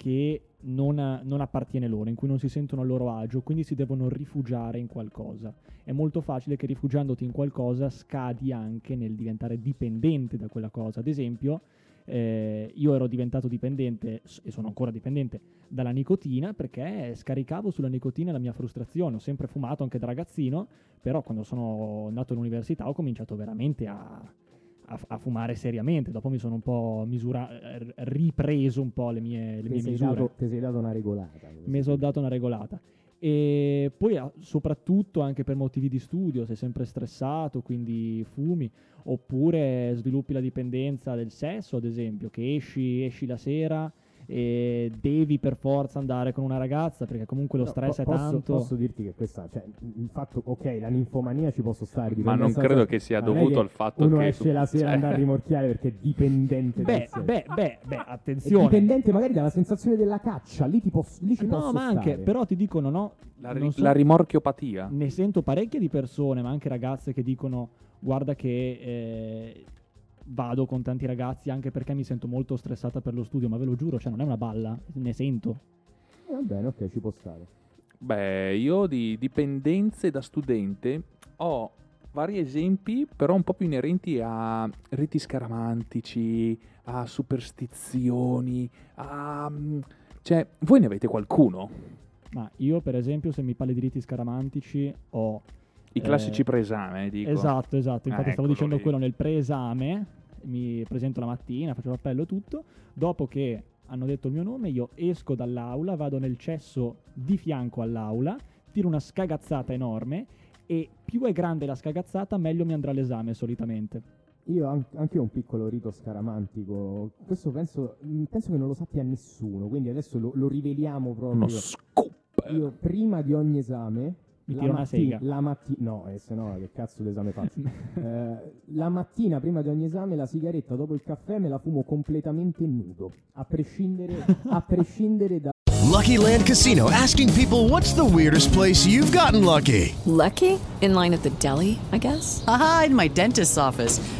che non, non appartiene loro, in cui non si sentono a loro agio, quindi si devono rifugiare in qualcosa. È molto facile che rifugiandoti in qualcosa scadi anche nel diventare dipendente da quella cosa. Ad esempio, eh, io ero diventato dipendente e sono ancora dipendente dalla nicotina perché scaricavo sulla nicotina la mia frustrazione. Ho sempre fumato anche da ragazzino, però quando sono andato all'università ho cominciato veramente a, a a fumare seriamente. Dopo mi sono un po' misura- r- ripreso un po' le mie, le mie sei, misure. dato, ti sei dato una regolata. Mi sono dato una regolata. E poi ah, soprattutto anche per motivi di studio, sei sempre stressato, quindi fumi, oppure sviluppi la dipendenza del sesso, ad esempio, che esci, esci la sera e devi per forza andare con una ragazza perché comunque lo No, stress po- è posso, tanto. Posso dirti che questa, cioè, il fatto, ok, la ninfomania ci posso stare. Ma non credo che sia ma è dovuto che al fatto uno che esce tu- la sera cioè- andare a rimorchiare perché è dipendente Beh, sesso. beh, beh, beh, È attenzione. dipendente magari dalla sensazione della caccia, lì, ti posso, lì ci No, posso ma anche, stare. però ti dicono no. La, ri- so- la rimorchiopatia. Ne sento parecchie di persone, ma anche ragazze che dicono: Guarda, che eh, vado con tanti ragazzi anche perché mi sento molto stressata per lo studio. Ma ve lo giuro, cioè, non è una balla, ne sento. Eh, Va bene, ok, ci può stare. Beh, io di dipendenze da studente ho vari esempi, però un po' più inerenti a riti scaramantici, a superstizioni, a... mm, Cioè, voi ne avete qualcuno? Ma io, per esempio, se mi parli di riti scaramantici, ho. I eh, classici preesame, dico. Esatto, esatto. Infatti, Ah, stavo dicendo lì. quello nel preesame. Mi presento la mattina, faccio l'appello e tutto. Dopo che hanno detto il mio nome, io esco dall'aula, vado nel cesso di fianco all'aula, tiro una scagazzata enorme. E più è grande la scagazzata, meglio mi andrà l'esame solitamente. Io an- anche io ho un piccolo rito scaramantico. Questo penso, penso che non lo sappia nessuno, quindi adesso lo, lo riveliamo proprio. Uno scoop. Io prima di ogni esame. Mi la tiro una sega. La mattina. No, eh, se no, che cazzo d'esame faccio? Eh, la mattina prima di ogni esame la sigaretta dopo il caffè me la fumo completamente nudo. A prescindere, a prescindere da. Lucky Land Casino asking people what's the weirdest place you've gotten lucky? Lucky? In line at the deli, I guess? Haha, in my dentist's office.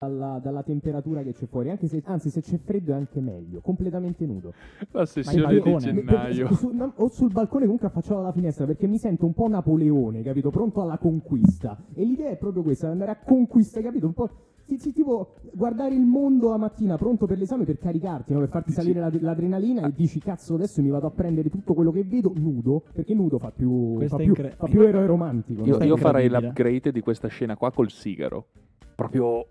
Dalla, dalla temperatura che c'è fuori, anche se, anzi se c'è freddo è anche meglio, completamente nudo. La Ma sessione io- di io- gennaio. su- ma- o sul balcone comunque affacciato alla finestra perché mi sento un po' Napoleone, capito? Pronto alla conquista. E l'idea è proprio questa, andare a conquistare, capito? Un po'. Sì, sì, tipo guardare il mondo la mattina pronto per l'esame per caricarti, no? per farti salire la- l'adrenalina e dici cazzo adesso mi vado a prendere tutto quello che vedo nudo, perché nudo fa più, fa più, incre- fa più eroe romantico. Io, io farei l'upgrade di questa scena qua col sigaro. Proprio.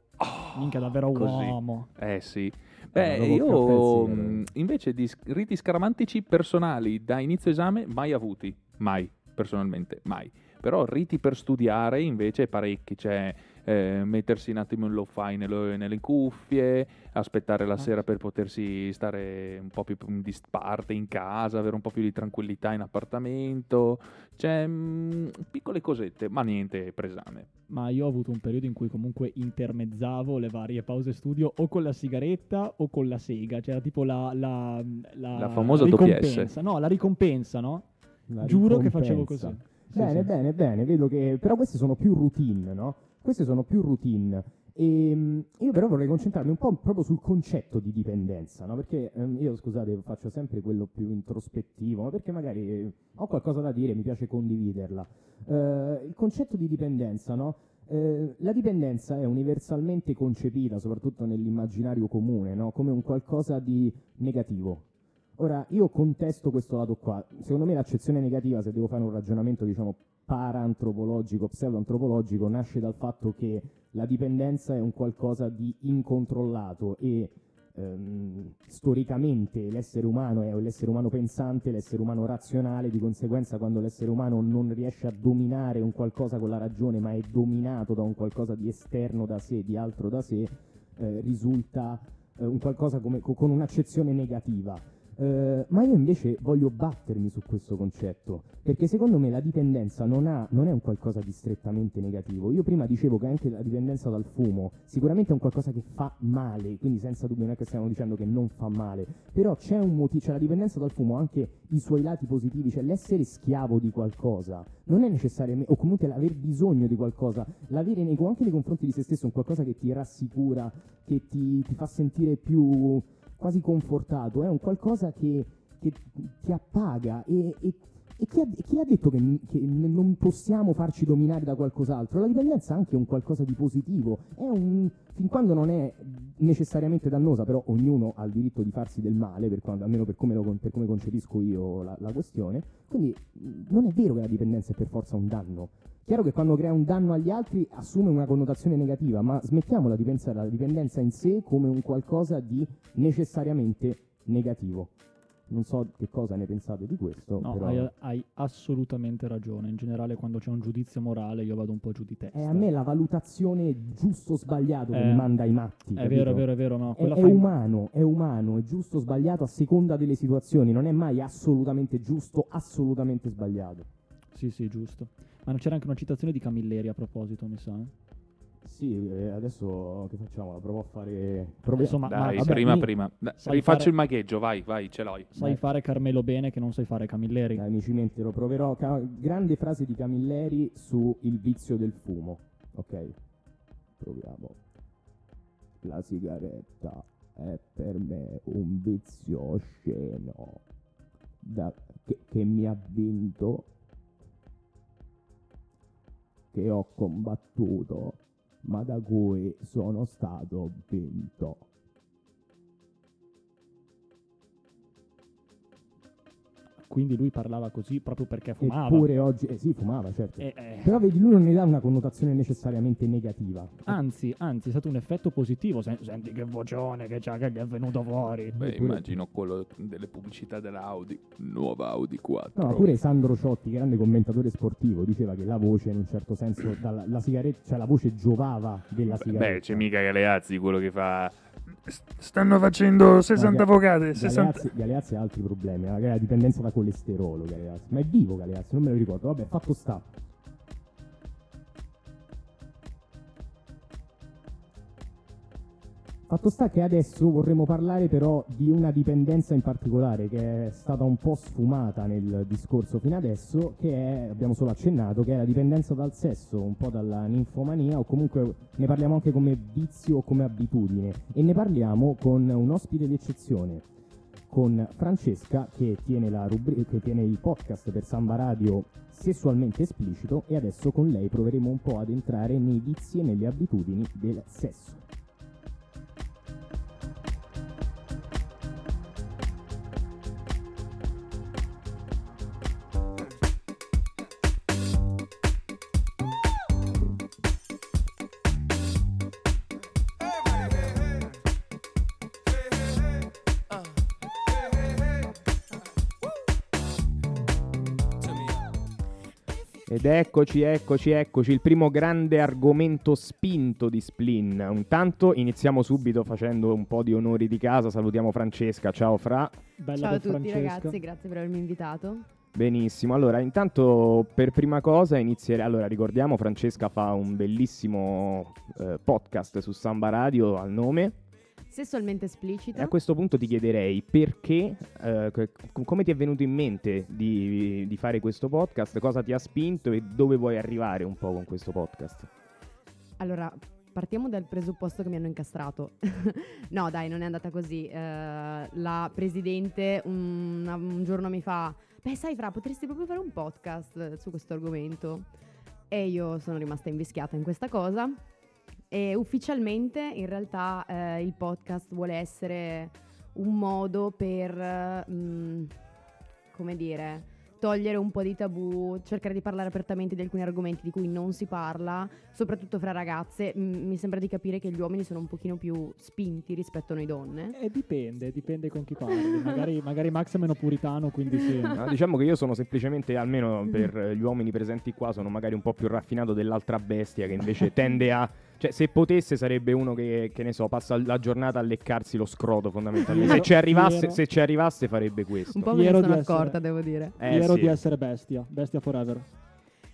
Minchia, davvero Così. uomo. Eh sì. Beh, e il io mh, invece di riti scaramantici personali da inizio esame mai avuti. Mai, personalmente, mai. Però riti per studiare invece parecchi. Cioè, eh, mettersi un attimo in lo-fi nelle, nelle cuffie, aspettare la sera per potersi stare un po' più in disparte in casa, avere un po' più di tranquillità in appartamento. Cioè, mh, piccole cosette, ma niente presame. Ma io ho avuto un periodo in cui comunque intermezzavo le varie pause studio o con la sigaretta o con la sega. C'era tipo la... La, la, La famosa ricompensa. DPS. No, la ricompensa, no? La Giuro che facevo così. ricompensa. Sì, bene, sì. bene, bene, vedo che... Però queste sono più routine, no? Queste sono più routine. E mm, io però vorrei concentrarmi un po' proprio sul concetto di dipendenza, no? Perché ehm, io, scusate, faccio sempre quello più introspettivo, ma perché magari eh, ho qualcosa da dire, mi piace condividerla. Eh, il concetto di dipendenza, no? Eh, la dipendenza è universalmente concepita, soprattutto nell'immaginario comune, no? come un qualcosa di negativo. Ora, io contesto questo lato qua. Secondo me l'accezione negativa, se devo fare un ragionamento, diciamo, para-antropologico, pseudo-antropologico, nasce dal fatto che la dipendenza è un qualcosa di incontrollato e ehm, storicamente l'essere umano è l'essere umano pensante, l'essere umano razionale, di conseguenza quando l'essere umano non riesce a dominare un qualcosa con la ragione, ma è dominato da un qualcosa di esterno da sé, di altro da sé, eh, risulta eh, un qualcosa come- co- con un'accezione negativa. Eh, ma io invece voglio battermi su questo concetto, perché secondo me la dipendenza non, ha- non è un qualcosa di strettamente negativo. Io prima dicevo che anche la dipendenza dal fumo sicuramente è un qualcosa che fa male, quindi senza dubbio non è che stiamo dicendo che non fa male, però c'è un motivo, cioè la dipendenza dal fumo ha anche i suoi lati positivi, cioè l'essere schiavo di qualcosa non è necessariamente, o comunque l'aver bisogno di qualcosa, l'avere nei, anche nei confronti di se stesso un qualcosa che ti rassicura, che ti, ti fa sentire più quasi confortato, è un qualcosa che, che ti appaga e, e- e chi, ha, chi ha detto che, che non possiamo farci dominare da qualcos'altro? La dipendenza è anche un qualcosa di positivo, un, fin quando non è necessariamente dannosa, però ognuno ha il diritto di farsi del male, per quando- almeno per come, lo per come concepisco io la, la questione, quindi non è vero che la dipendenza è per forza un danno. Chiaro che quando crea un danno agli altri assume una connotazione negativa, ma smettiamola di pensare alla dipendenza in sé come un qualcosa di necessariamente negativo. Non so che cosa ne pensate di questo, No, però... hai, hai assolutamente ragione. In generale, quando c'è un giudizio morale, io vado un po' giù di testa. È a me la valutazione giusto o sbagliato che Eh, mi manda ai matti. è capito? vero, è vero, è vero, no, È, è in- umano, è umano, è giusto o sbagliato a seconda delle situazioni, non è mai assolutamente giusto, assolutamente sbagliato. Sì, sì, giusto. Ma c'era anche una citazione di Camilleri a proposito, mi sa. eh? Sì, eh, adesso che facciamo? La provo a fare... provi- Insomma, Dai, ma- vabbè, prima, mi- prima. Dai, sai rifaccio fare- il magheggio, vai, vai, ce l'hai. Sai fare Carmelo bene che non sai fare Camilleri. Dai, mi cimenterò, proverò. Ca- grande frase di Camilleri su il vizio del fumo. Ok, proviamo. La sigaretta è per me un vizio osceno da- che, che mi ha vinto, che ho combattuto, ma da cui sono stato vinto. Quindi lui parlava così proprio perché fumava. Eppure oggi, eh sì, fumava, certo. Eh, eh. Però vedi, lui non ne dà una connotazione necessariamente negativa. Anzi, anzi, è stato un effetto positivo. Sen- Senti che vocione che c'ha che gli è venuto fuori. Beh, immagino quello delle pubblicità dell'Audi, nuova Audi 4. No, pure Sandro Ciotti, grande commentatore sportivo, diceva che la voce in un certo senso, dalla, la sigaretta, cioè la voce giovava della sigaretta. Beh, c'è mica Galeazzi, quello che fa... "S- Stanno facendo 60 Ga- avvocate, 60... Galeazzi, ha altri problemi, magari ha dipendenza da colesterolo, Galeazzi. Ma è vivo Galeazzi, non me lo ricordo. Vabbè, fatto sta. Fatto sta che adesso vorremmo parlare però di una dipendenza in particolare che è stata un po' sfumata nel discorso fino adesso, che è, abbiamo solo accennato, che è la dipendenza dal sesso, un po' dalla ninfomania o comunque ne parliamo anche come vizio o come abitudine e ne parliamo con un ospite d'eccezione, con Francesca che tiene, rubri- che tiene il podcast per Samba Radio sessualmente esplicito e adesso con lei proveremo un po' ad entrare nei vizi e nelle abitudini del sesso. Ed eccoci, eccoci, eccoci, il primo grande argomento spinto di Splin. Intanto iniziamo subito facendo un po' di onori di casa, salutiamo Francesca, ciao Fra. Ciao a tutti ragazzi, grazie per avermi invitato. Benissimo, allora intanto per prima cosa inizierei, allora ricordiamo Francesca fa un bellissimo eh, podcast su Samba Radio al nome Sessualmente esplicito. e a questo punto ti chiederei perché, eh, co- come ti è venuto in mente di, di fare questo podcast, cosa ti ha spinto e dove vuoi arrivare un po' con questo podcast? Allora, partiamo dal presupposto che mi hanno incastrato. no, dai, non è andata così. Eh, la presidente un, un giorno mi fa: Beh, sai, Fra, potresti proprio fare un podcast su questo argomento. E io sono rimasta invischiata in questa cosa. E ufficialmente, in realtà, eh, il podcast vuole essere un modo per, eh, mm, come dire, togliere un po' di tabù, cercare di parlare apertamente di alcuni argomenti di cui non si parla, soprattutto fra ragazze. Mm, mi sembra di capire che gli uomini sono un pochino più spinti rispetto a noi donne. Eh, dipende, dipende con chi parli. magari, magari Max è meno puritano, quindi sì. No, diciamo che io sono semplicemente, almeno per gli uomini presenti qua, sono magari un po' più raffinato dell'altra bestia che invece tende a... Cioè, se potesse sarebbe uno che, che ne so, passa la giornata a leccarsi lo scroto fondamentalmente. Se ci arrivasse, se ci arrivasse farebbe questo. Un po' me ne sono di essere- accorta, devo dire. Eh, Fiero sì. di essere bestia, bestia forever.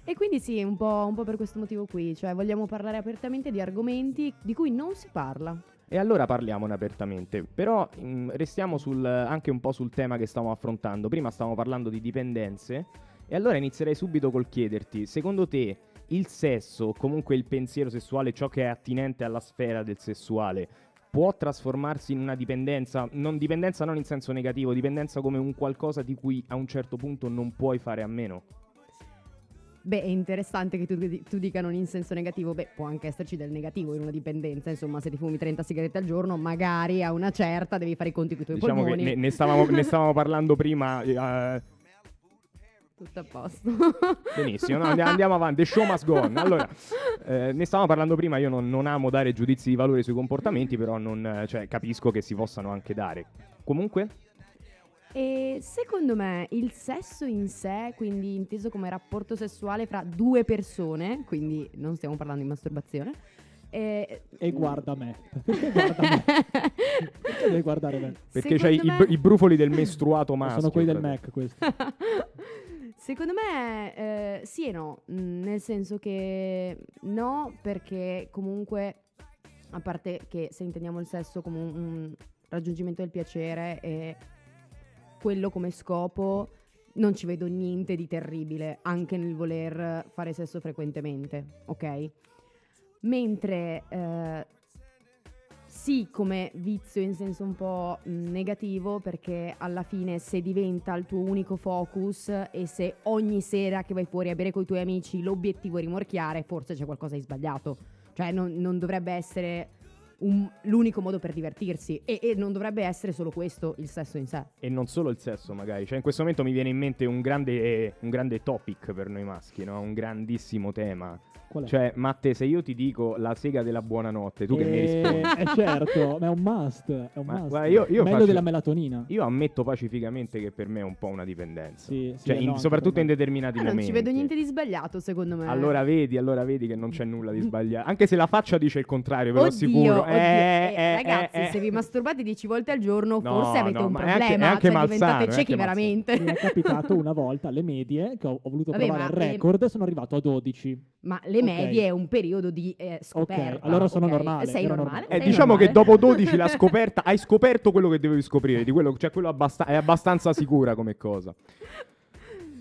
E quindi sì, un po', un po' per questo motivo qui, cioè vogliamo parlare apertamente di argomenti di cui non si parla. E allora parliamone apertamente. Però mh, restiamo sul- anche un po' sul tema che stavamo affrontando. Prima stavamo parlando di dipendenze. E allora inizierei subito col chiederti: secondo te il sesso, o comunque il pensiero sessuale, ciò che è attinente alla sfera del sessuale, può trasformarsi in una dipendenza? Non dipendenza non in senso negativo, dipendenza come un qualcosa di cui a un certo punto non puoi fare a meno. Beh, è interessante che tu, tu dica non in senso negativo, beh, può anche esserci del negativo in una dipendenza, insomma, se ti fumi 30 sigarette al giorno, magari a una certa devi fare i conti con i tuoi Diciamo che polmoni. ne, ne stavamo, ne stavamo parlando prima. eh, Tutto a posto. Benissimo, no, andiamo, avanti. The show must go on. Allora, eh, ne stavamo parlando prima. Io non, non amo dare giudizi di valore sui comportamenti, però non, cioè, capisco che si possano anche dare. Comunque, E secondo me il sesso in sé, quindi inteso come rapporto sessuale fra due persone, quindi non stiamo parlando di masturbazione. eh, E guarda me. Perché guarda me? Perché devi guardare me? perché Secondo c'hai i, me- i brufoli del mestruato maschio. Sono quelli del frate. Mac questi. Secondo me eh, sì e no, mm, nel senso che no, perché comunque, a parte che se intendiamo il sesso come un, un raggiungimento del piacere e quello come scopo, non ci vedo niente di terribile, anche nel voler fare sesso frequentemente, ok? Mentre eh, sì, come vizio in senso un po' mh, negativo, perché alla fine se diventa il tuo unico focus e se ogni sera che vai fuori a bere con i tuoi amici l'obiettivo è rimorchiare, forse c'è qualcosa di sbagliato. Cioè non, non dovrebbe essere un- l'unico modo per divertirsi e, e non dovrebbe essere solo questo il sesso in sé. E non solo il sesso, magari. Cioè, in questo momento mi viene in mente un grande, un grande topic per noi maschi, no? Un grandissimo tema. Qual è? Cioè, Matte, se io ti dico la sega della buonanotte, tu che mi rispondi? Eh, eh, certo, ma è un must. È un Ma must. guarda, io- io Meglio faccio- della melatonina. Io ammetto pacificamente che per me è un po' una dipendenza. Sì, sì, Cioè, in- soprattutto in determinati Ah, non momenti. ci vedo niente di sbagliato secondo me. Allora vedi, allora vedi che non c'è nulla di sbagliato. Anche se la faccia dice il contrario, ve lo Oddio, assicuro. Eh, Eh, eh, eh, ragazzi, eh, se vi masturbate 10 volte al giorno, No, forse avete no, un anche- problema. è anche cioè, malsano, diventate ciechi anche veramente. Mi è capitato una volta alle medie che ho, ho voluto Vabbè, provare il record e sono arrivato a 12. Ma le medie è un periodo di eh, scoperta. allora sono ok? normale, Sei ero normale? Eh, sei diciamo che normale? dopo 12 l'ha scoperta, hai scoperto quello che dovevi scoprire, di quello, cioè quello abbasta- è abbastanza sicura come cosa.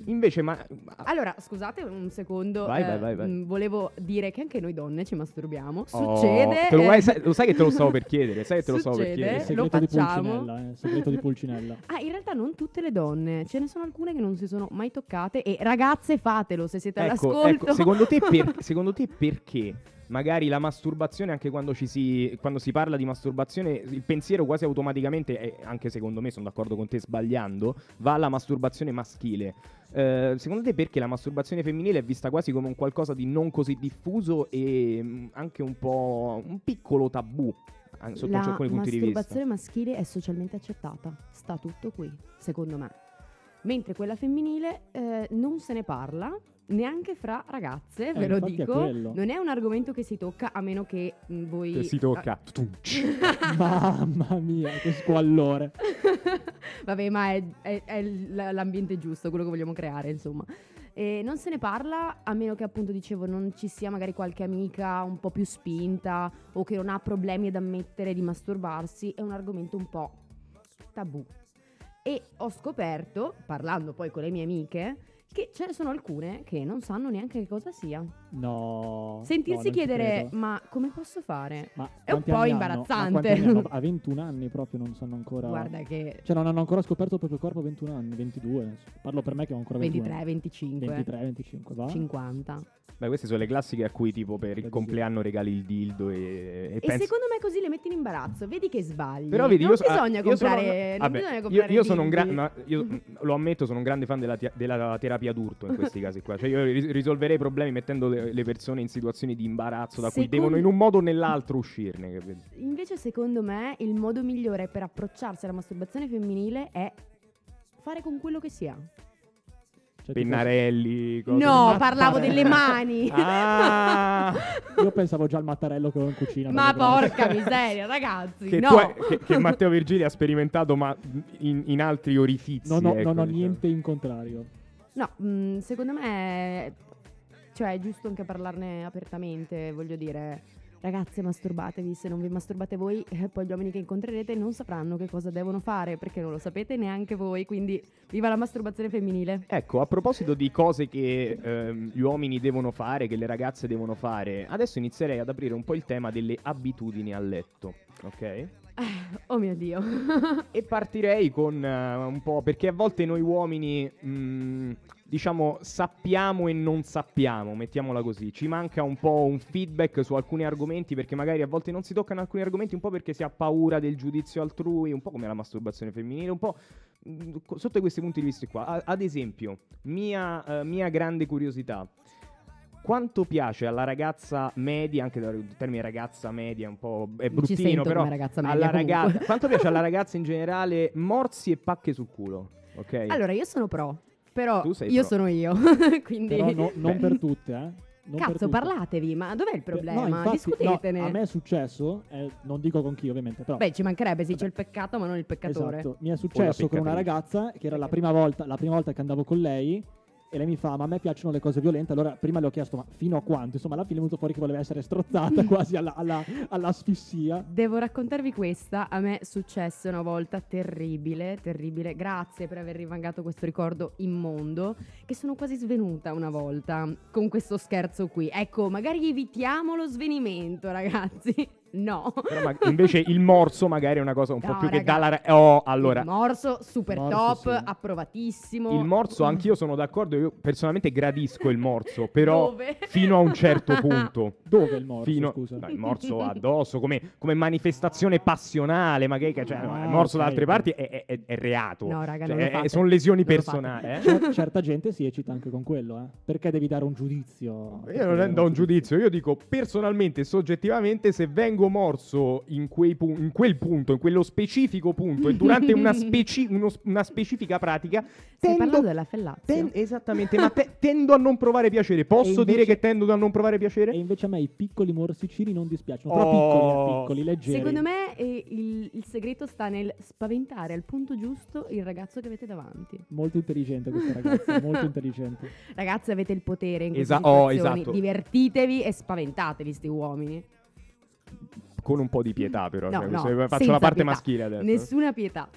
Invece, ma Allora, scusate un secondo. Vai, eh, vai, vai, vai. mh, volevo dire che anche noi donne ci masturbiamo. Oh, Succede. te lo, eh, vuoi- sai, lo sai che te lo stavo per chiedere? Sai che te lo stavo per Succede. chiedere? Lo Segreto di facciamo. Pulcinella, eh, segreto di Pulcinella. Ah, in realtà non tutte le donne, ce ne sono alcune che non si sono mai toccate e ragazze fatelo se siete Ecco, all'ascolto. ecco, secondo, te per- secondo te perché? Magari la masturbazione, anche quando, ci si, quando si parla di masturbazione, il pensiero quasi automaticamente, e anche secondo me, sono d'accordo con te sbagliando, va alla masturbazione maschile. Eh, secondo te perché la masturbazione femminile è vista quasi come un qualcosa di non così diffuso e mm, anche un po' un piccolo tabù sotto La alcuni punti di vista? masturbazione maschile è socialmente accettata, sta tutto qui, secondo me. Mentre quella femminile eh, non se ne parla neanche fra ragazze, Eh, ve lo è dico. quello. Non è un argomento che si tocca a meno che mh, voi... Che si tocca. Mamma mia, che squallore. Vabbè, ma è, è- è l'ambiente giusto, quello che vogliamo creare, insomma. E non se ne parla a meno che appunto dicevo non ci sia magari qualche amica un po' più spinta o che non ha problemi ad ammettere di masturbarsi, è un argomento un po' tabù. E ho scoperto, parlando poi con le mie amiche, che ce ne sono alcune che non sanno neanche che cosa sia. No. Sentirsi no, chiedere, ma come posso fare? Ma è un po' anni hanno? imbarazzante. A 21 anni proprio non sanno ancora. Guarda che Cioè, non hanno ancora scoperto il proprio corpo a 21 anni, 22. adesso. Parlo per me che ho ancora 21 23, 25, 23, 25, va? 50. Beh, queste sono le classiche a cui tipo per il compleanno regali il dildo e, e E pensi- secondo me così le metti in imbarazzo. Vedi che sbagli. Però vedi, non io, so- ah, bisogna io sono- comprare. non vabbè, bisogna io- comprare io, sono un dildi. gran, ma io lo ammetto, sono un grande fan della, tia- della terapia d'urto in questi casi qua. Cioè, io ri- risolverei i problemi mettendo le, persone in situazioni di imbarazzo da cui Secondo- devono in un modo o nell'altro uscirne. capito? Invece, secondo me, il modo migliore per approcciarsi alla masturbazione femminile è fare con quello che si ha. Cioè, Pennarelli, cose No, così. parlavo delle mani. Ah, Io pensavo già al mattarello che ho in cucina. Ma porca miseria, ragazzi. che, no. tu hai- che- che Matteo Virgili ha sperimentato, ma in, in altri orifizi. Non ho, ecco, non ho diciamo. niente in contrario. No, mh, secondo me cioè è giusto anche parlarne apertamente, voglio dire. Ragazze, masturbatevi, se non vi masturbate voi, eh, poi gli uomini che incontrerete non sapranno che cosa devono fare, perché non lo sapete neanche voi, quindi viva la masturbazione femminile. Ecco, a proposito di cose che ehm, gli uomini devono fare, che le ragazze devono fare, adesso inizierei ad aprire un po' il tema delle abitudini a letto, ok? Oh mio Dio. E partirei con eh, un po' perché a volte noi uomini, mh, diciamo, sappiamo e non sappiamo, mettiamola così. Ci manca un po' un feedback su alcuni argomenti perché magari a volte non si toccano alcuni argomenti un po' perché si ha paura del giudizio altrui, un po' come la masturbazione femminile, un po' co- sotto questi punti di vista qua. Ad esempio, mia, eh, mia grande curiosità. Quanto piace alla ragazza media, anche il termine ragazza media è un po' è bruttino, sento però come ragazza media, ragazza, quanto piace alla ragazza in generale morsi e pacche sul culo, ok? Allora, io sono pro, però Tu sei io pro. sono io, quindi... Però no- non Beh. per tutte, eh. Non Cazzo, parlatevi, ma dov'è il problema? No, infatti, Discutetene. no, a me è successo, eh, non dico con chi ovviamente, però Beh, ci mancherebbe, sì, c'è il peccato, ma non il peccatore. Esatto. Mi è successo con una ragazza che era la prima volta, la prima volta che andavo con lei e lei mi fa "Ma a me piacciono le cose violente". Allora prima le ho chiesto "Ma fino a quanto?". Insomma, alla fine è venuto fuori che voleva essere strozzata quasi alla, alla- all'asfissia. Devo raccontarvi questa, a me è successa una volta terribile, terribile, grazie per aver rimangato questo ricordo immondo, che sono quasi svenuta una volta con questo scherzo qui. Ecco, magari evitiamo lo svenimento, ragazzi. No. Però ma- invece il morso magari è una cosa un po' No, più che raga. dà la... ra- Oh, allora... Il morso, super Morso, top, sì. approvatissimo. Il morso, anch'io sono d'accordo, io personalmente gradisco il morso, però Dove? fino a un certo punto. Dove il morso, Fino- scusa? no, il morso addosso, come, come manifestazione passionale, magari che- cioè, Ah, il morso da ok, altre parti è, è- è reato. No, raga, Cioè, non lo è- fate. sono lesioni Non lo personali. eh. Cer- certa gente si eccita anche con quello, eh. Perché devi dare un giudizio? Io non do un giudizio, io dico personalmente, soggettivamente, se vengo vengo morso in, quei pu- in quel punto, in quello specifico punto e durante una, speci- uno- una specifica pratica, tendo, della Fellazio? ten- esattamente, ma te- tendo a non provare piacere. Posso E dire invece- che tendo a non provare piacere? E invece a me i piccoli morsicini non dispiacciono. Però Oh. piccoli, eh, piccoli, leggeri. Secondo me eh, il, il segreto sta nel spaventare al punto giusto il ragazzo che avete davanti. Molto intelligente questa ragazza, molto intelligente. Ragazzi, avete il potere in queste Esa- oh, situazioni. esatto. Divertitevi e spaventatevi, sti uomini. Con un po' di pietà, però. No, cioè, no, faccio la parte pietà. maschile adesso. Nessuna pietà.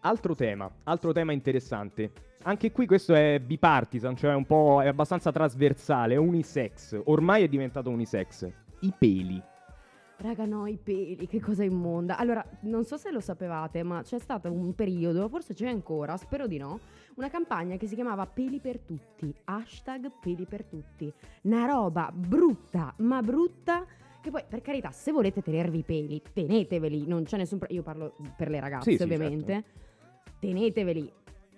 Altro tema, altro tema interessante. Anche qui questo è bipartisan, cioè un po' è abbastanza trasversale, è unisex. Ormai è diventato unisex. I peli. Raga, no, i peli, che cosa immonda. Allora, non so se lo sapevate, ma c'è stato un periodo, forse c'è ancora, spero di no, una campagna che si chiamava Peli per tutti. Hashtag Peli per tutti. Una roba brutta, ma brutta. Che poi, per carità, se volete tenervi i peli, teneteveli. Non c'è nessun problema. Io parlo per le ragazze, Sì, sì, ovviamente. Teneteveli.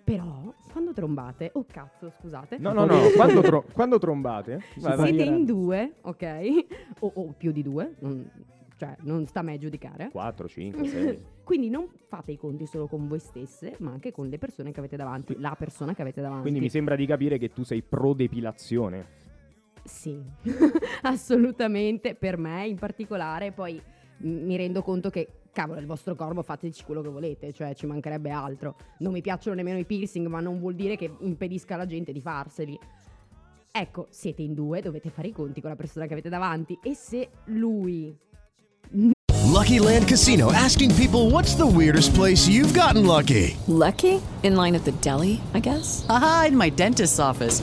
Però, quando trombate, oh cazzo, scusate. No, no, no, quando, tro- quando trombate... vai, vai. Siete in due, ok? O, o più di due, non- cioè non sta a me a giudicare. 4, 5, 6. Quindi non fate i conti solo con voi stesse, ma anche con le persone che avete davanti, la persona che avete davanti. Quindi mi sembra di capire che tu sei pro depilazione. Sì, assolutamente, per me in particolare, poi m- mi rendo conto che, cavolo, il vostro corpo fateci quello che volete, cioè ci mancherebbe altro. Non mi piacciono nemmeno i piercing, ma non vuol dire che impedisca alla gente di farseli. Ecco, siete in due, dovete fare i conti con la persona che avete davanti e se lui Lucky Land Casino asking people what's the weirdest place you've gotten lucky? Lucky? In line at the deli, I guess? Haha, in my dentist's office.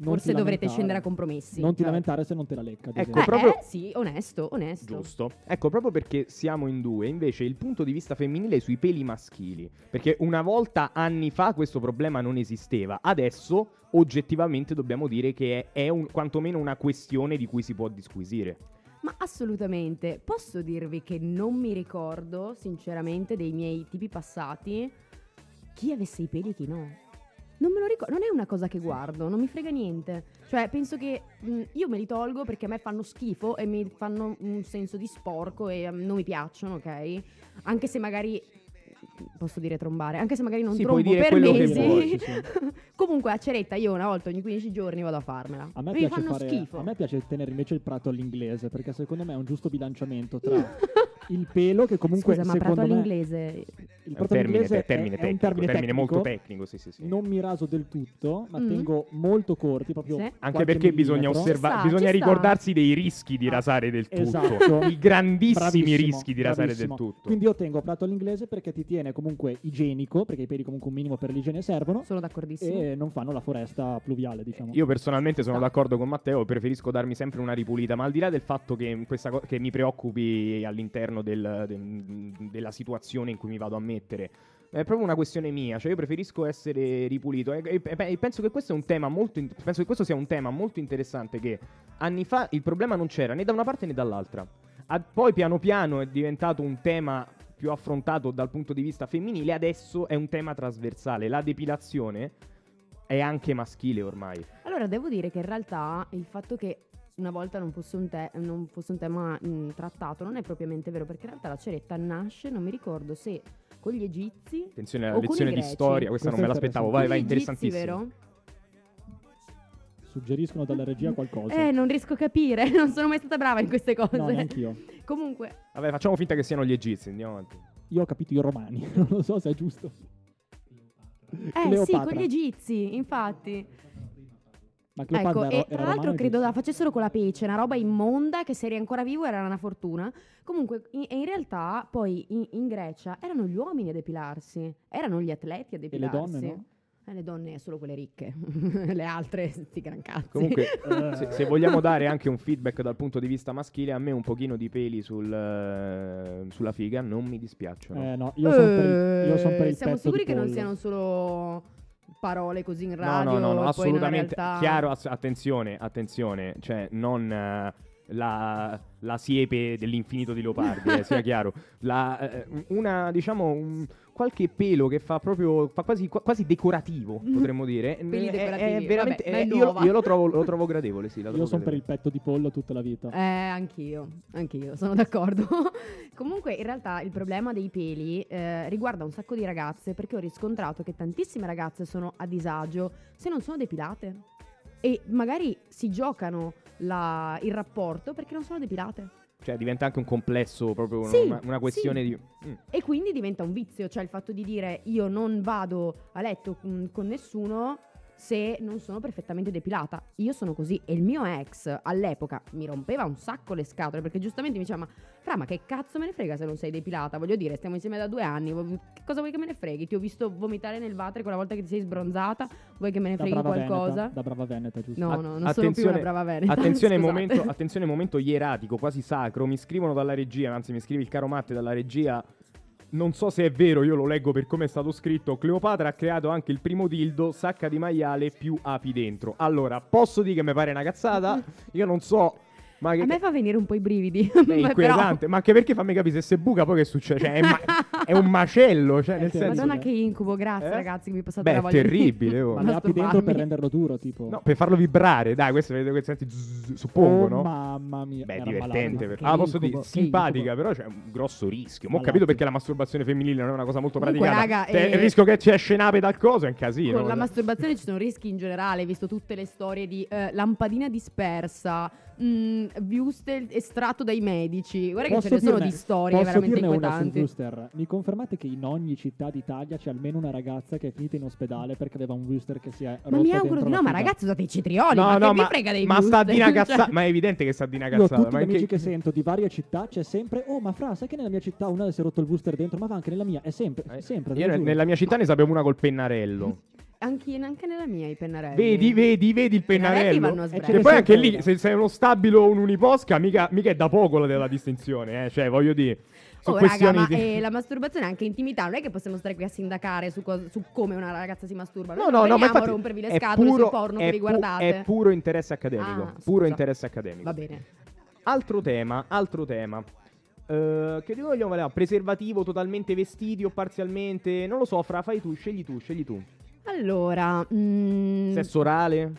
Non forse dovrete scendere a compromessi. Non ti Cioè- lamentare se non te la lecca. Ecco, esempio. Eh, proprio- eh, sì, onesto, onesto. Giusto. Ecco, proprio perché siamo in due, invece il punto di vista femminile è sui peli maschili. Perché una volta, anni fa, questo problema non esisteva. Adesso, oggettivamente, dobbiamo dire che è, è un- quantomeno una questione di cui si può disquisire. Ma assolutamente. Posso dirvi che non mi ricordo, sinceramente, dei miei tipi passati chi avesse i peli e chi no. Non me lo ricordo, non è una cosa che guardo, non mi frega niente. Cioè, penso che mh, io me li tolgo perché a me fanno schifo e mi fanno un senso di sporco e mm, non mi piacciono, ok? Anche se magari posso dire trombare, anche se magari non Sì, trombo per mesi. vuoi, sì, sì. Comunque a ceretta io una volta ogni 15 giorni vado a farmela. A me, mi piace fanno fare- schifo. a me piace tenere invece il prato all'inglese perché secondo me è un giusto bilanciamento tra il pelo che comunque Scusa, ma secondo prato me all'inglese il È un prato termine, all'inglese te- termine è, è un tecnico, termine, termine molto tecnico. tecnico, sì, sì, sì. Non mi raso del tutto, ma Mm. tengo molto corti, proprio Sì. Anche perché bisogna osservare, bisogna ci sta. ricordarsi dei rischi di Ah, rasare del tutto. esatto. I grandissimi Bravissimo, rischi di rasare bravissimo. del tutto. Quindi io tengo prato all'inglese perché ti tiene comunque igienico, perché i peli comunque un minimo per l'igiene servono Sono d'accordissimo. e non fanno la foresta pluviale, diciamo. Io personalmente sono No. d'accordo con Matteo, preferisco darmi sempre una ripulita, ma al di là del fatto che, questa co- che mi preoccupi all'interno del- de- della situazione in cui mi vado a mettere, è proprio una questione mia, cioè io preferisco essere ripulito e, e- e penso che questo è un tema molto in- penso che questo sia un tema molto interessante che anni fa il problema non c'era né da una parte né dall'altra. A- poi piano piano è diventato un tema più affrontato dal punto di vista femminile, adesso è un tema trasversale. La depilazione è anche maschile ormai. Allora, devo dire che in realtà il fatto che una volta non fosse un, te- non fosse un tema mh, trattato non è propriamente vero, perché in realtà la ceretta nasce, non mi ricordo se con gli egizi Attenzione alla lezione di storia, questa, non me l'aspettavo. Vai, vai, gli egizi, interessantissimo. vero? Suggeriscono dalla regia qualcosa. Eh, non riesco a capire, non sono mai stata brava in queste cose. no, neanch'io. Comunque, Vabbè, facciamo finta che siano gli egizi, andiamo avanti. Io ho capito i romani, non lo so se è giusto. eh sì, Cleopatra. con gli egizi, infatti. Ma Cleopatra Ecco, era, e tra era l'altro credo la facessero con la pece, una roba immonda che se eri ancora vivo era una fortuna. Comunque, in, e in realtà, poi in, in Grecia erano gli uomini a depilarsi, erano gli atleti a le depilarsi. donne, no? Eh, le donne solo quelle ricche, le altre sti gran cazzi. Comunque, se, se vogliamo dare anche un feedback dal punto di vista maschile, a me un pochino di peli sul, eh, sulla figa non mi dispiacciono. Eh, no, io sono per il, son per il Eh, Siamo petto sicuri di che non pollo. siano solo parole così in No, radio? no, no, no, nella assolutamente. realtà- Chiaro, ass- attenzione, attenzione. Cioè, non eh, la, la siepe dell'infinito di Leopardi, eh, sia chiaro. La, eh, una, diciamo, un- qualche pelo che fa proprio, fa quasi, qua- quasi decorativo, potremmo dire. Peli È- è, veramente, vabbè, è io, io lo, trovo, lo trovo gradevole, sì. lo Io sono per il petto di pollo tutta la vita. Eh, anch'io, anch'io, sono d'accordo. Comunque, in realtà, il problema dei peli eh, riguarda un sacco di ragazze perché ho riscontrato che tantissime ragazze sono a disagio se non sono depilate. E magari si giocano la- il rapporto perché non sono depilate. Cioè, diventa anche un complesso, proprio Sì, una, una questione sì. di... Mm. E quindi diventa un vizio, cioè il fatto di dire io non vado a letto con, con nessuno se non sono perfettamente depilata. Io sono così e il mio ex all'epoca mi rompeva un sacco le scatole perché giustamente mi diceva ma fra ma che cazzo me ne frega se non sei depilata? Voglio dire stiamo insieme da due anni, che cosa vuoi che me ne freghi? Ti ho visto vomitare nel water quella volta che ti sei sbronzata, vuoi che me ne Da freghi qualcosa? Veneta, da brava Veneta, giusto? No, no, non sono più una brava veneta. Attenzione, momento, attenzione, momento ieratico, quasi sacro. Mi scrivono dalla regia, anzi, mi scrive il caro Matte dalla regia. Non so se è vero, io lo leggo per come è stato scritto. Cleopatra ha creato anche il primo dildo, sacca di maiale più api dentro. Allora, posso dire che mi pare una cazzata? Io non so. Ma che, A me fa venire un po' i brividi. è Però- inquietante. Ma anche perché fammi capire se si buca poi che succede? Cioè, è, ma- è un macello. Cioè, nel senso. Madonna che incubo, grazie Eh? ragazzi, che mi passate Beh, la è voglia di- terribile. oh. Ma le api dentro per renderlo duro, tipo. No, per farlo vibrare, dai, questo vedete che senti, zzz, suppongo, Oh, no? mamma mia. Beh, era divertente. per- Ah, posso dire, incubo, simpatica, però c'è un grosso rischio. Mo' ho capito perché la masturbazione femminile non è una cosa molto Comunque, praticata. raga, Cioè, eh, il rischio che ci esce nape dal coso è un casino. Con la masturbazione ci sono rischi in generale, visto tutte le storie di eh, lampadina dispersa, mh, wuster estratto dai medici. Guarda che Posso ce ne sono di storie posso veramente dirne una inquietanti. Wooster? Mi confermate che in ogni città d'Italia c'è almeno una ragazza che è finita in ospedale perché aveva un Wooster che si è rotto Ma mi auguro di no, ma ragazzi usate i cetrioli, No, ma no, che vi ma, frega dei ma sta di una wuster? cazzata. Cioè, Ma è evidente che sta di una cazzata. tutti Ma gli che- amici che sento di varie città c'è sempre Oh ma fra sai che nella mia città una si è rotto il booster dentro Ma va anche nella mia È sempre, sempre te Io nella mia città ne sapevo una col pennarello. anche, anche nella mia i pennarelli. Vedi, vedi, vedi il pennarelli pennarello. E poi anche lì, se sei uno stabilo o un uniposca, mica, mica è da poco la della distinzione, eh. Cioè, voglio dire. Oh, raga, questioni ma di... eh, la masturbazione è anche intimità, non è che possiamo stare qui a sindacare su, cos- su come una ragazza si masturba. No, Noi no, no, ma infatti rompervi le è scatole puro- sui porno che vi pu- guardate. È puro interesse accademico. Ah, puro interesse accademico. Va bene. Altro tema, altro tema. Eh, che noi vogliamo parlare? Preservativo totalmente vestiti o parzialmente? Non lo so, Fra, fai tu, scegli tu, scegli tu. Allora, mm, Sesso orale?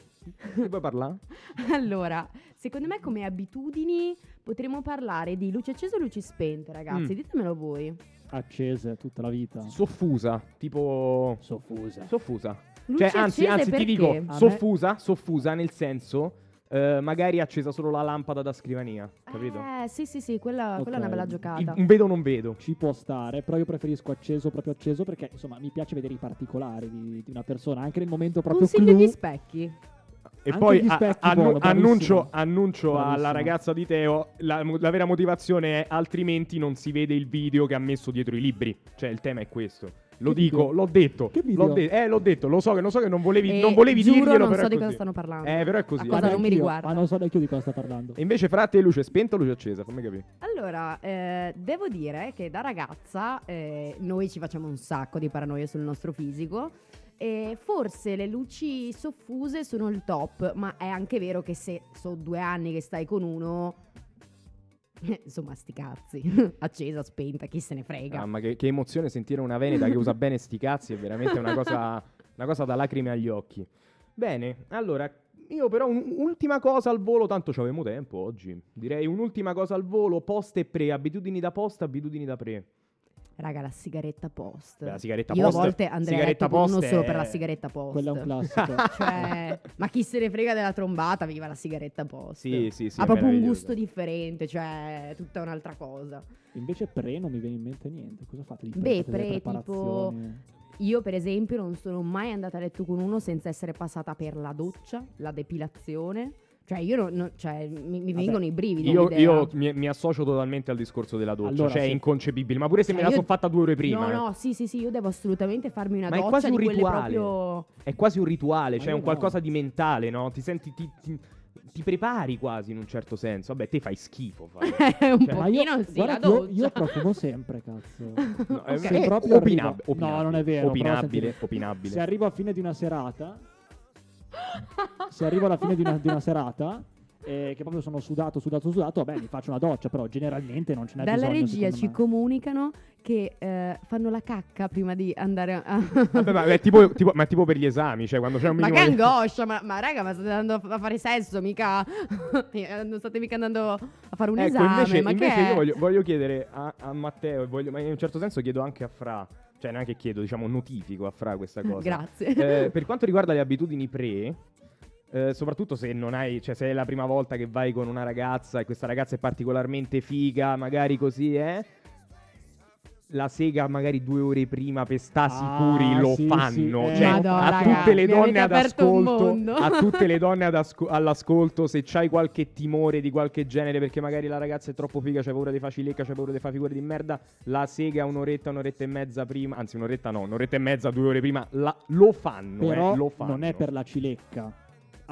Che puoi parlare? allora, secondo me come abitudini potremmo parlare di luci accese o luci spente, ragazzi. Mm. Ditemelo voi. Accese tutta la vita Soffusa, tipo... Soffusa Soffusa. Luci Cioè, anzi, accese anzi ti perché? dico, A me- soffusa, soffusa nel senso... eh, magari accesa solo la lampada da scrivania, capito? Eh, sì, sì, sì, quella, quella è una bella giocata. Un vedo o non vedo. Ci può stare Però io preferisco acceso proprio acceso Perché insomma mi piace vedere i particolari di, di una persona Anche nel momento proprio Consiglio clou gli specchi. E Anche poi gli a- specchi, annu- buono, bravissimo. annuncio, annuncio alla Bravissimo. ragazza di Teo, la, la vera motivazione è altrimenti non si vede il video che ha messo dietro i libri. Cioè il tema è questo. Lo dico, l'ho detto. Che video? L'ho, de- eh, l'ho detto, lo so che, lo so che non volevi, E non volevi giuro, dirglielo, non so di cosa stanno parlando. Eh, però è così. A cosa non mi riguarda. Ma non so neanche io di cosa sta parlando E invece fra te luce spenta o luce accesa? Fammi capire. Allora, eh, devo dire che da ragazza eh, noi ci facciamo un sacco di paranoia sul nostro fisico. E forse le luci soffuse sono il top, ma è anche vero che se sono due anni che stai con uno, insomma, sti cazzi, accesa, spenta, chi se ne frega. Mamma, che, che emozione sentire una Veneta che usa bene sti cazzi, è veramente una cosa, una cosa da lacrime agli occhi. Bene, allora, io però un'ultima cosa al volo, tanto ci avevamo tempo oggi. Direi un'ultima cosa al volo, post e pre, abitudini da post, abitudini da pre. Raga, la sigaretta post. Beh, la sigaretta Io post- a volte andrei a sigaretta letto con uno post solo è- per la sigaretta post. Quello è un classico Cioè, ma chi se ne frega della trombata, viva la sigaretta post. Sì, sì, sì, Ha proprio un gusto differente, cioè, è tutta un'altra cosa. Invece pre non mi viene in mente niente Cosa fate di pre? Beh, pre, tipo, io per esempio non sono mai andata a letto con uno senza essere passata per la doccia, la depilazione. Cioè, io non, non- cioè, mi, mi vengono i brividi. Io, io mi, mi associo totalmente al discorso della doccia, Allora, cioè è sì. inconcepibile, ma pure se Cioè, me la io- sono fatta due ore prima. No, eh. no, sì, sì, sì, io devo assolutamente farmi una Ma è doccia quasi di un quelle rituale. proprio... È quasi un rituale, Ma cioè io un no. qualcosa di mentale, no? Ti senti, ti, ti- ti prepari quasi in un certo senso. Vabbè, te fai schifo. Fai. un Cioè, Ma io, pochino sì, guarda io, doccia. io profumo sempre, cazzo. No, è- Se è proprio opinab- opinabile. No, non è vero. Opinabile, opinabile. Se arrivo a fine di una serata, se arrivo alla fine di una, di una serata, eh, che proprio sono sudato, sudato, sudato, vabbè, mi faccio una doccia, però generalmente non ce n'è Dalla bisogno. regia secondo ci me. comunicano che eh, fanno la cacca prima di andare a... Vabbè, ma è tipo, tipo- ma è tipo per gli esami, cioè quando c'è un Ma minimo che di- angoscia, ma, ma raga, ma state andando a fare sesso, mica... Eh, non state mica andando a fare un Ecco, esame, invece, ma invece che io voglio, voglio chiedere a, a Matteo, e voglio- ma in un certo senso chiedo anche a Fra, cioè neanche chiedo, diciamo notifico a Fra questa cosa. Grazie. Eh, per quanto riguarda le abitudini pre, eh, soprattutto se non hai, cioè se è la prima volta che vai con una ragazza e questa ragazza è particolarmente figa, magari così è. La sega magari due ore prima per sta sicuri Ah, lo sì, fanno. sì, eh. Cioè, Madonna, a raga, tutte un ascolto, a tutte le donne ad asco- all'ascolto, se c'hai qualche timore di qualche genere perché magari la ragazza è troppo figa, c'hai paura di fare cilecca, c'hai paura di fare figure di merda, la sega un'oretta, un'oretta e mezza prima, anzi un'oretta no, un'oretta e mezza, due ore prima, la- lo fanno, Però eh, lo fanno. non è per la cilecca.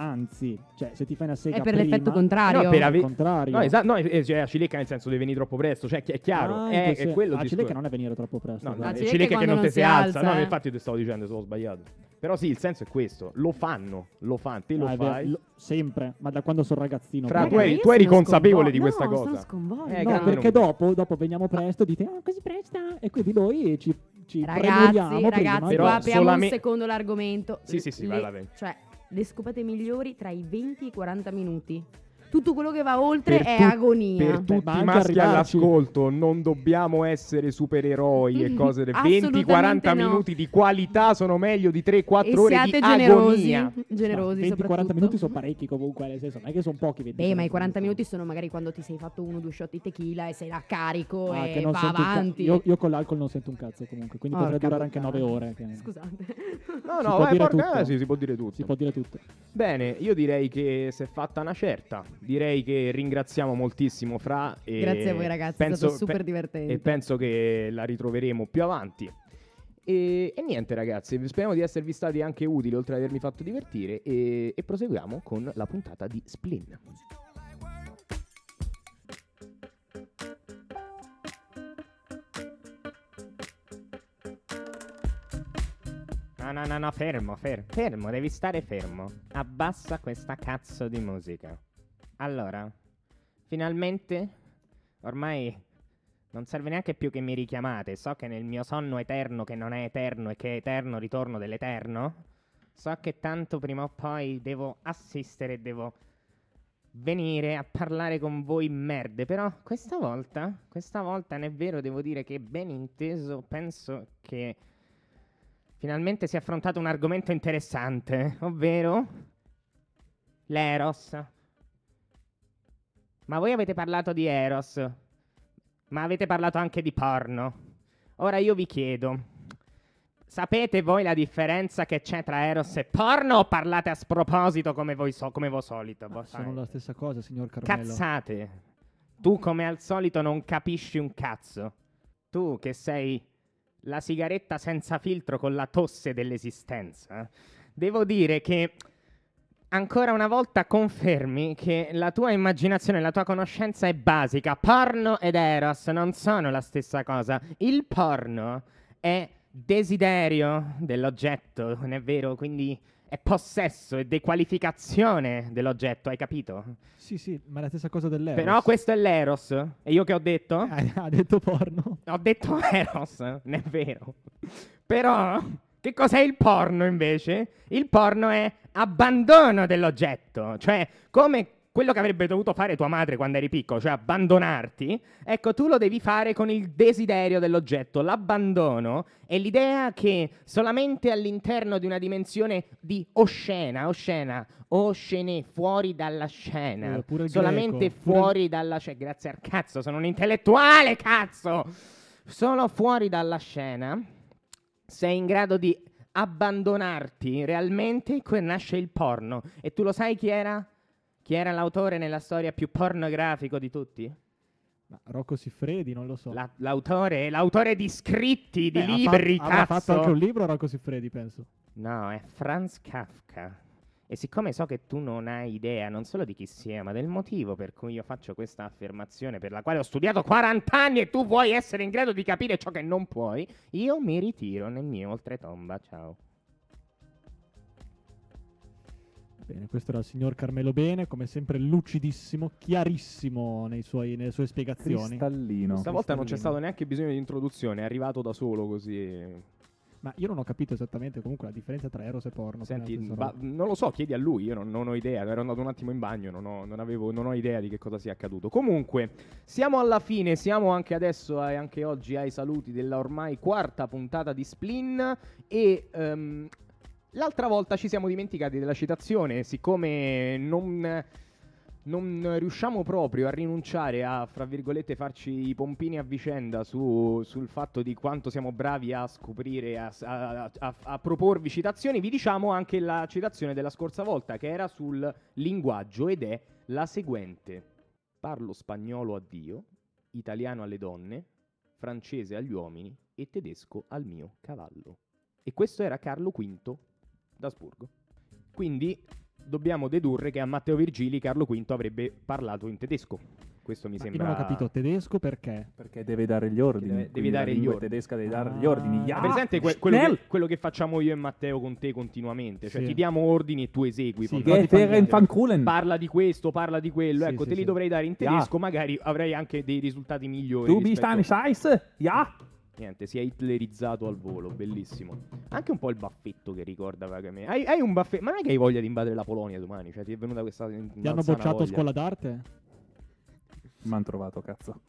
Anzi, cioè, se ti fai una sega È per prima- l'effetto contrario. No, per ave- contrario. No, esatto, no, eh, cioè, la cilecca nel senso deve venire troppo presto, cioè è chiaro, Ah, è, è quello cilecca non è venire troppo presto. No, no, cilecca cilecca che non ti si alza. No, infatti ti stavo dicendo, sono sbagliato. Però sì, il senso è questo. Lo fanno, lo fanno, te lo Ah, è fai. lo- sempre, ma da quando sono ragazzino. Fra, tu eri, io tu eri sono consapevole di sconvol- questa no, sono cosa. sconvolta. Eh, No, perché dopo, dopo veniamo presto, dite, ah, così presta. E quindi noi ci, ci Ragazzi, prima. ragazzi, Però qua apriamo solame- un secondo l'argomento. Sì, sì, sì, vai, vai. Cioè, le scopate migliori tra i 20 e i 40 minuti. Tutto quello che va oltre Per è tu- agonia. Per tutti i maschi arrivarci. all'ascolto, non dobbiamo essere supereroi e cose del 20-40 Assolutamente no. minuti di qualità sono meglio di 3-4 e ore siate di generosi. agonia. Generosi 20-40 soprattutto. minuti sono parecchi comunque, nel senso, non è che sono pochi 20 Beh, ma i 40 minuti sono magari quando ti sei fatto uno o due shot di tequila e sei là carico Ah, e va un ca- avanti. io, io con l'alcol non sento un cazzo comunque, quindi Porca potrebbe durare anche 9 puttana. ore. Scusate. No, Si no, può vai, porca- sì, si può dire tutto. Si può dire tutto. Bene, io direi che si è fatta una certa. Direi che ringraziamo moltissimo Fra. E Grazie a voi, ragazzi, è stato super divertente. E penso che la ritroveremo più avanti. E, e niente, ragazzi, speriamo di esservi stati anche utili oltre ad avermi fatto divertire. E, e proseguiamo con la puntata di Splin. No, no, no, fermo, fermo, fermo, devi stare fermo. Abbassa questa cazzo di musica. Allora, finalmente, ormai non serve neanche più che mi richiamate. So che nel mio sonno eterno, che non è eterno e che è eterno ritorno dell'eterno, so che tanto prima o poi devo assistere, devo venire a parlare con voi merde. Però questa volta, questa volta, non è vero, devo dire che ben inteso, penso che finalmente si è affrontato un argomento interessante, ovvero l'Eros. Ma voi avete parlato di Eros, ma avete parlato anche di porno. Ora io vi chiedo, sapete voi la differenza che c'è tra Eros e porno o parlate a sproposito come voi, so- come voi solito? Boh, Sono la stessa cosa, signor Carmelo. Cazzate. Tu come al solito non capisci un cazzo. Tu che sei la sigaretta senza filtro con la tosse dell'esistenza. Devo dire che ancora una volta confermi che la tua immaginazione, la tua conoscenza è basica. Porno ed eros non sono la stessa cosa. Il porno è desiderio dell'oggetto, non è vero? Quindi è possesso e dequalificazione dell'oggetto, hai capito? Sì, sì, ma è la stessa cosa dell'Eros. Però questo è l'Eros. E io che ho detto? Eh, ha detto porno. Ho detto Eros, non è vero. Però, che cos'è il porno invece? Il porno è abbandono dell'oggetto. Cioè, come quello che avrebbe dovuto fare tua madre quando eri piccolo, cioè abbandonarti, ecco, tu lo devi fare con il desiderio dell'oggetto. L'abbandono è l'idea che solamente all'interno di una dimensione di oscena, oscena, oscene, fuori dalla scena, Eh, pure solamente greco, pure fuori dalla scena, grazie al cazzo, sono un intellettuale, cazzo! Solo fuori dalla scena sei in grado di abbandonarti realmente, qui nasce il porno. E tu lo sai chi era? Chi era l'autore nella storia più pornografico di tutti? Ma Rocco Siffredi, non lo so. La- l'autore, l'autore di scritti, di Beh, ha libri, fatto- avrà cazzo. fatto anche un libro Rocco Siffredi, penso. No, è Franz Kafka. E siccome so che tu non hai idea non solo di chi sia, ma del motivo per cui io faccio questa affermazione, per la quale ho studiato 40 anni e tu vuoi essere in grado di capire ciò che non puoi, io mi ritiro nel mio oltretomba. Ciao. Bene, questo era il signor Carmelo Bene, come sempre lucidissimo, chiarissimo nei suoi- nelle sue spiegazioni. Cristallino. Stavolta non c'è stato neanche bisogno di introduzione, è arrivato da solo così. Ma io non ho capito esattamente comunque la differenza tra Eros e porno. Senti, ba- non lo so, chiedi a lui, io non, non ho idea, ero andato un attimo in bagno, non ho, non avevo- non ho idea di che cosa sia accaduto. Comunque, siamo alla fine, siamo anche adesso e anche oggi ai saluti della ormai quarta puntata di Splin e ehm, l'altra volta ci siamo dimenticati della citazione, siccome non... Non riusciamo proprio a rinunciare a, fra virgolette, farci i pompini a vicenda su- sul fatto di quanto siamo bravi a scoprire, a, a- a- a proporvi citazioni. Vi diciamo anche la citazione della scorsa volta, che era sul linguaggio ed è la seguente: Parlo spagnolo a Dio, italiano alle donne, francese agli uomini e tedesco al mio cavallo. E questo era Carlo V d'Asburgo. Quindi dobbiamo dedurre che a Matteo Virgili Carlo V avrebbe parlato in tedesco. Questo mi Ma sembra. Io non ho capito tedesco perché. Perché deve dare gli ordini. Deve- devi dare gli ordini. tedesca deve dare gli ordini. Hai Ja, presente que- quello, che, quello che facciamo io e Matteo con te continuamente? Cioè, Sì. ti diamo ordini e tu esegui. Sì. Parla di questo, parla di quello. Sì, ecco, sì, te li sì. dovrei dare in Ja. tedesco, magari avrei anche dei risultati migliori. Du bist ein Scheiße. Ja. Niente, si è hitlerizzato al volo, bellissimo. Anche un po' il baffetto che ricorda vagamente. Hai, hai un baffetto, ma non è che hai voglia di invadere la Polonia domani? Cioè, ti è venuta questa. Ti hanno bocciato voglia. scuola d'arte? M'han trovato, cazzo.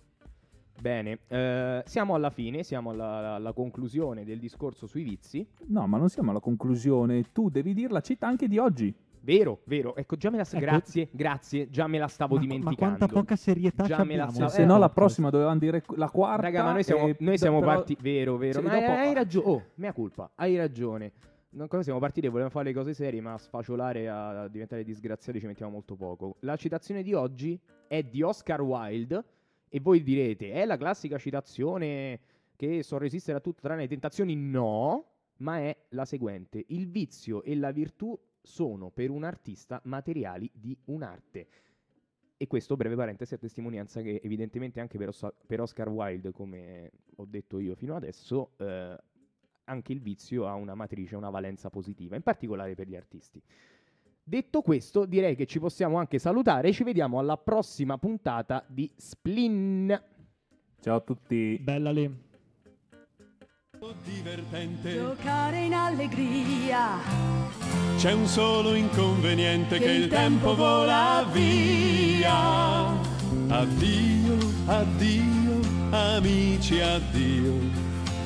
Bene, eh, siamo alla fine, siamo alla, alla conclusione del discorso sui vizi. No, ma non siamo alla conclusione. Tu devi dire la città anche di oggi. Vero, vero. Ecco, già me la Ecco. grazie, grazie, già me la stavo Ma- dimenticando. Ma quanta poca serietà Già me la sa- Se eh, no, la porca. prossima dovevamo dire la quarta. Raga, ma noi siamo, e- noi siamo però- partiti. Vero, vero. Sì, Ma hai- dopo- hai ragione. Oh, mia colpa. Hai ragione. Non cosa siamo partiti e volevamo fare le cose serie, ma a sfaciolare a diventare disgraziati ci mettiamo molto poco. La citazione di oggi è di Oscar Wilde. E voi direte, è la classica citazione che so resistere a tutto tranne le tentazioni? No, ma è la seguente: Il vizio e la virtù sono per un artista materiali di un'arte. E questo, breve parentesi, è testimonianza che evidentemente anche per, Os- per Oscar Wilde, come ho detto io fino adesso, eh, anche il vizio ha una matrice, una valenza positiva, in particolare per gli artisti. Detto questo, direi che ci possiamo anche salutare e ci vediamo alla prossima puntata di Splin. Ciao a tutti. Bella lì. Divertente. Giocare in allegria, C'è un solo inconveniente Che che il tempo tempo vola via. Addio, addio, amici, addio.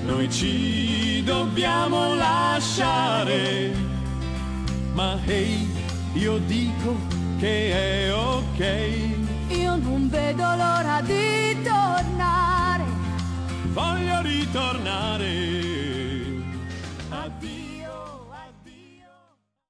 Noi ci dobbiamo lasciare. Ma hey, io dico che è ok. io non vedo l'ora di tornare. Voglio ritornare.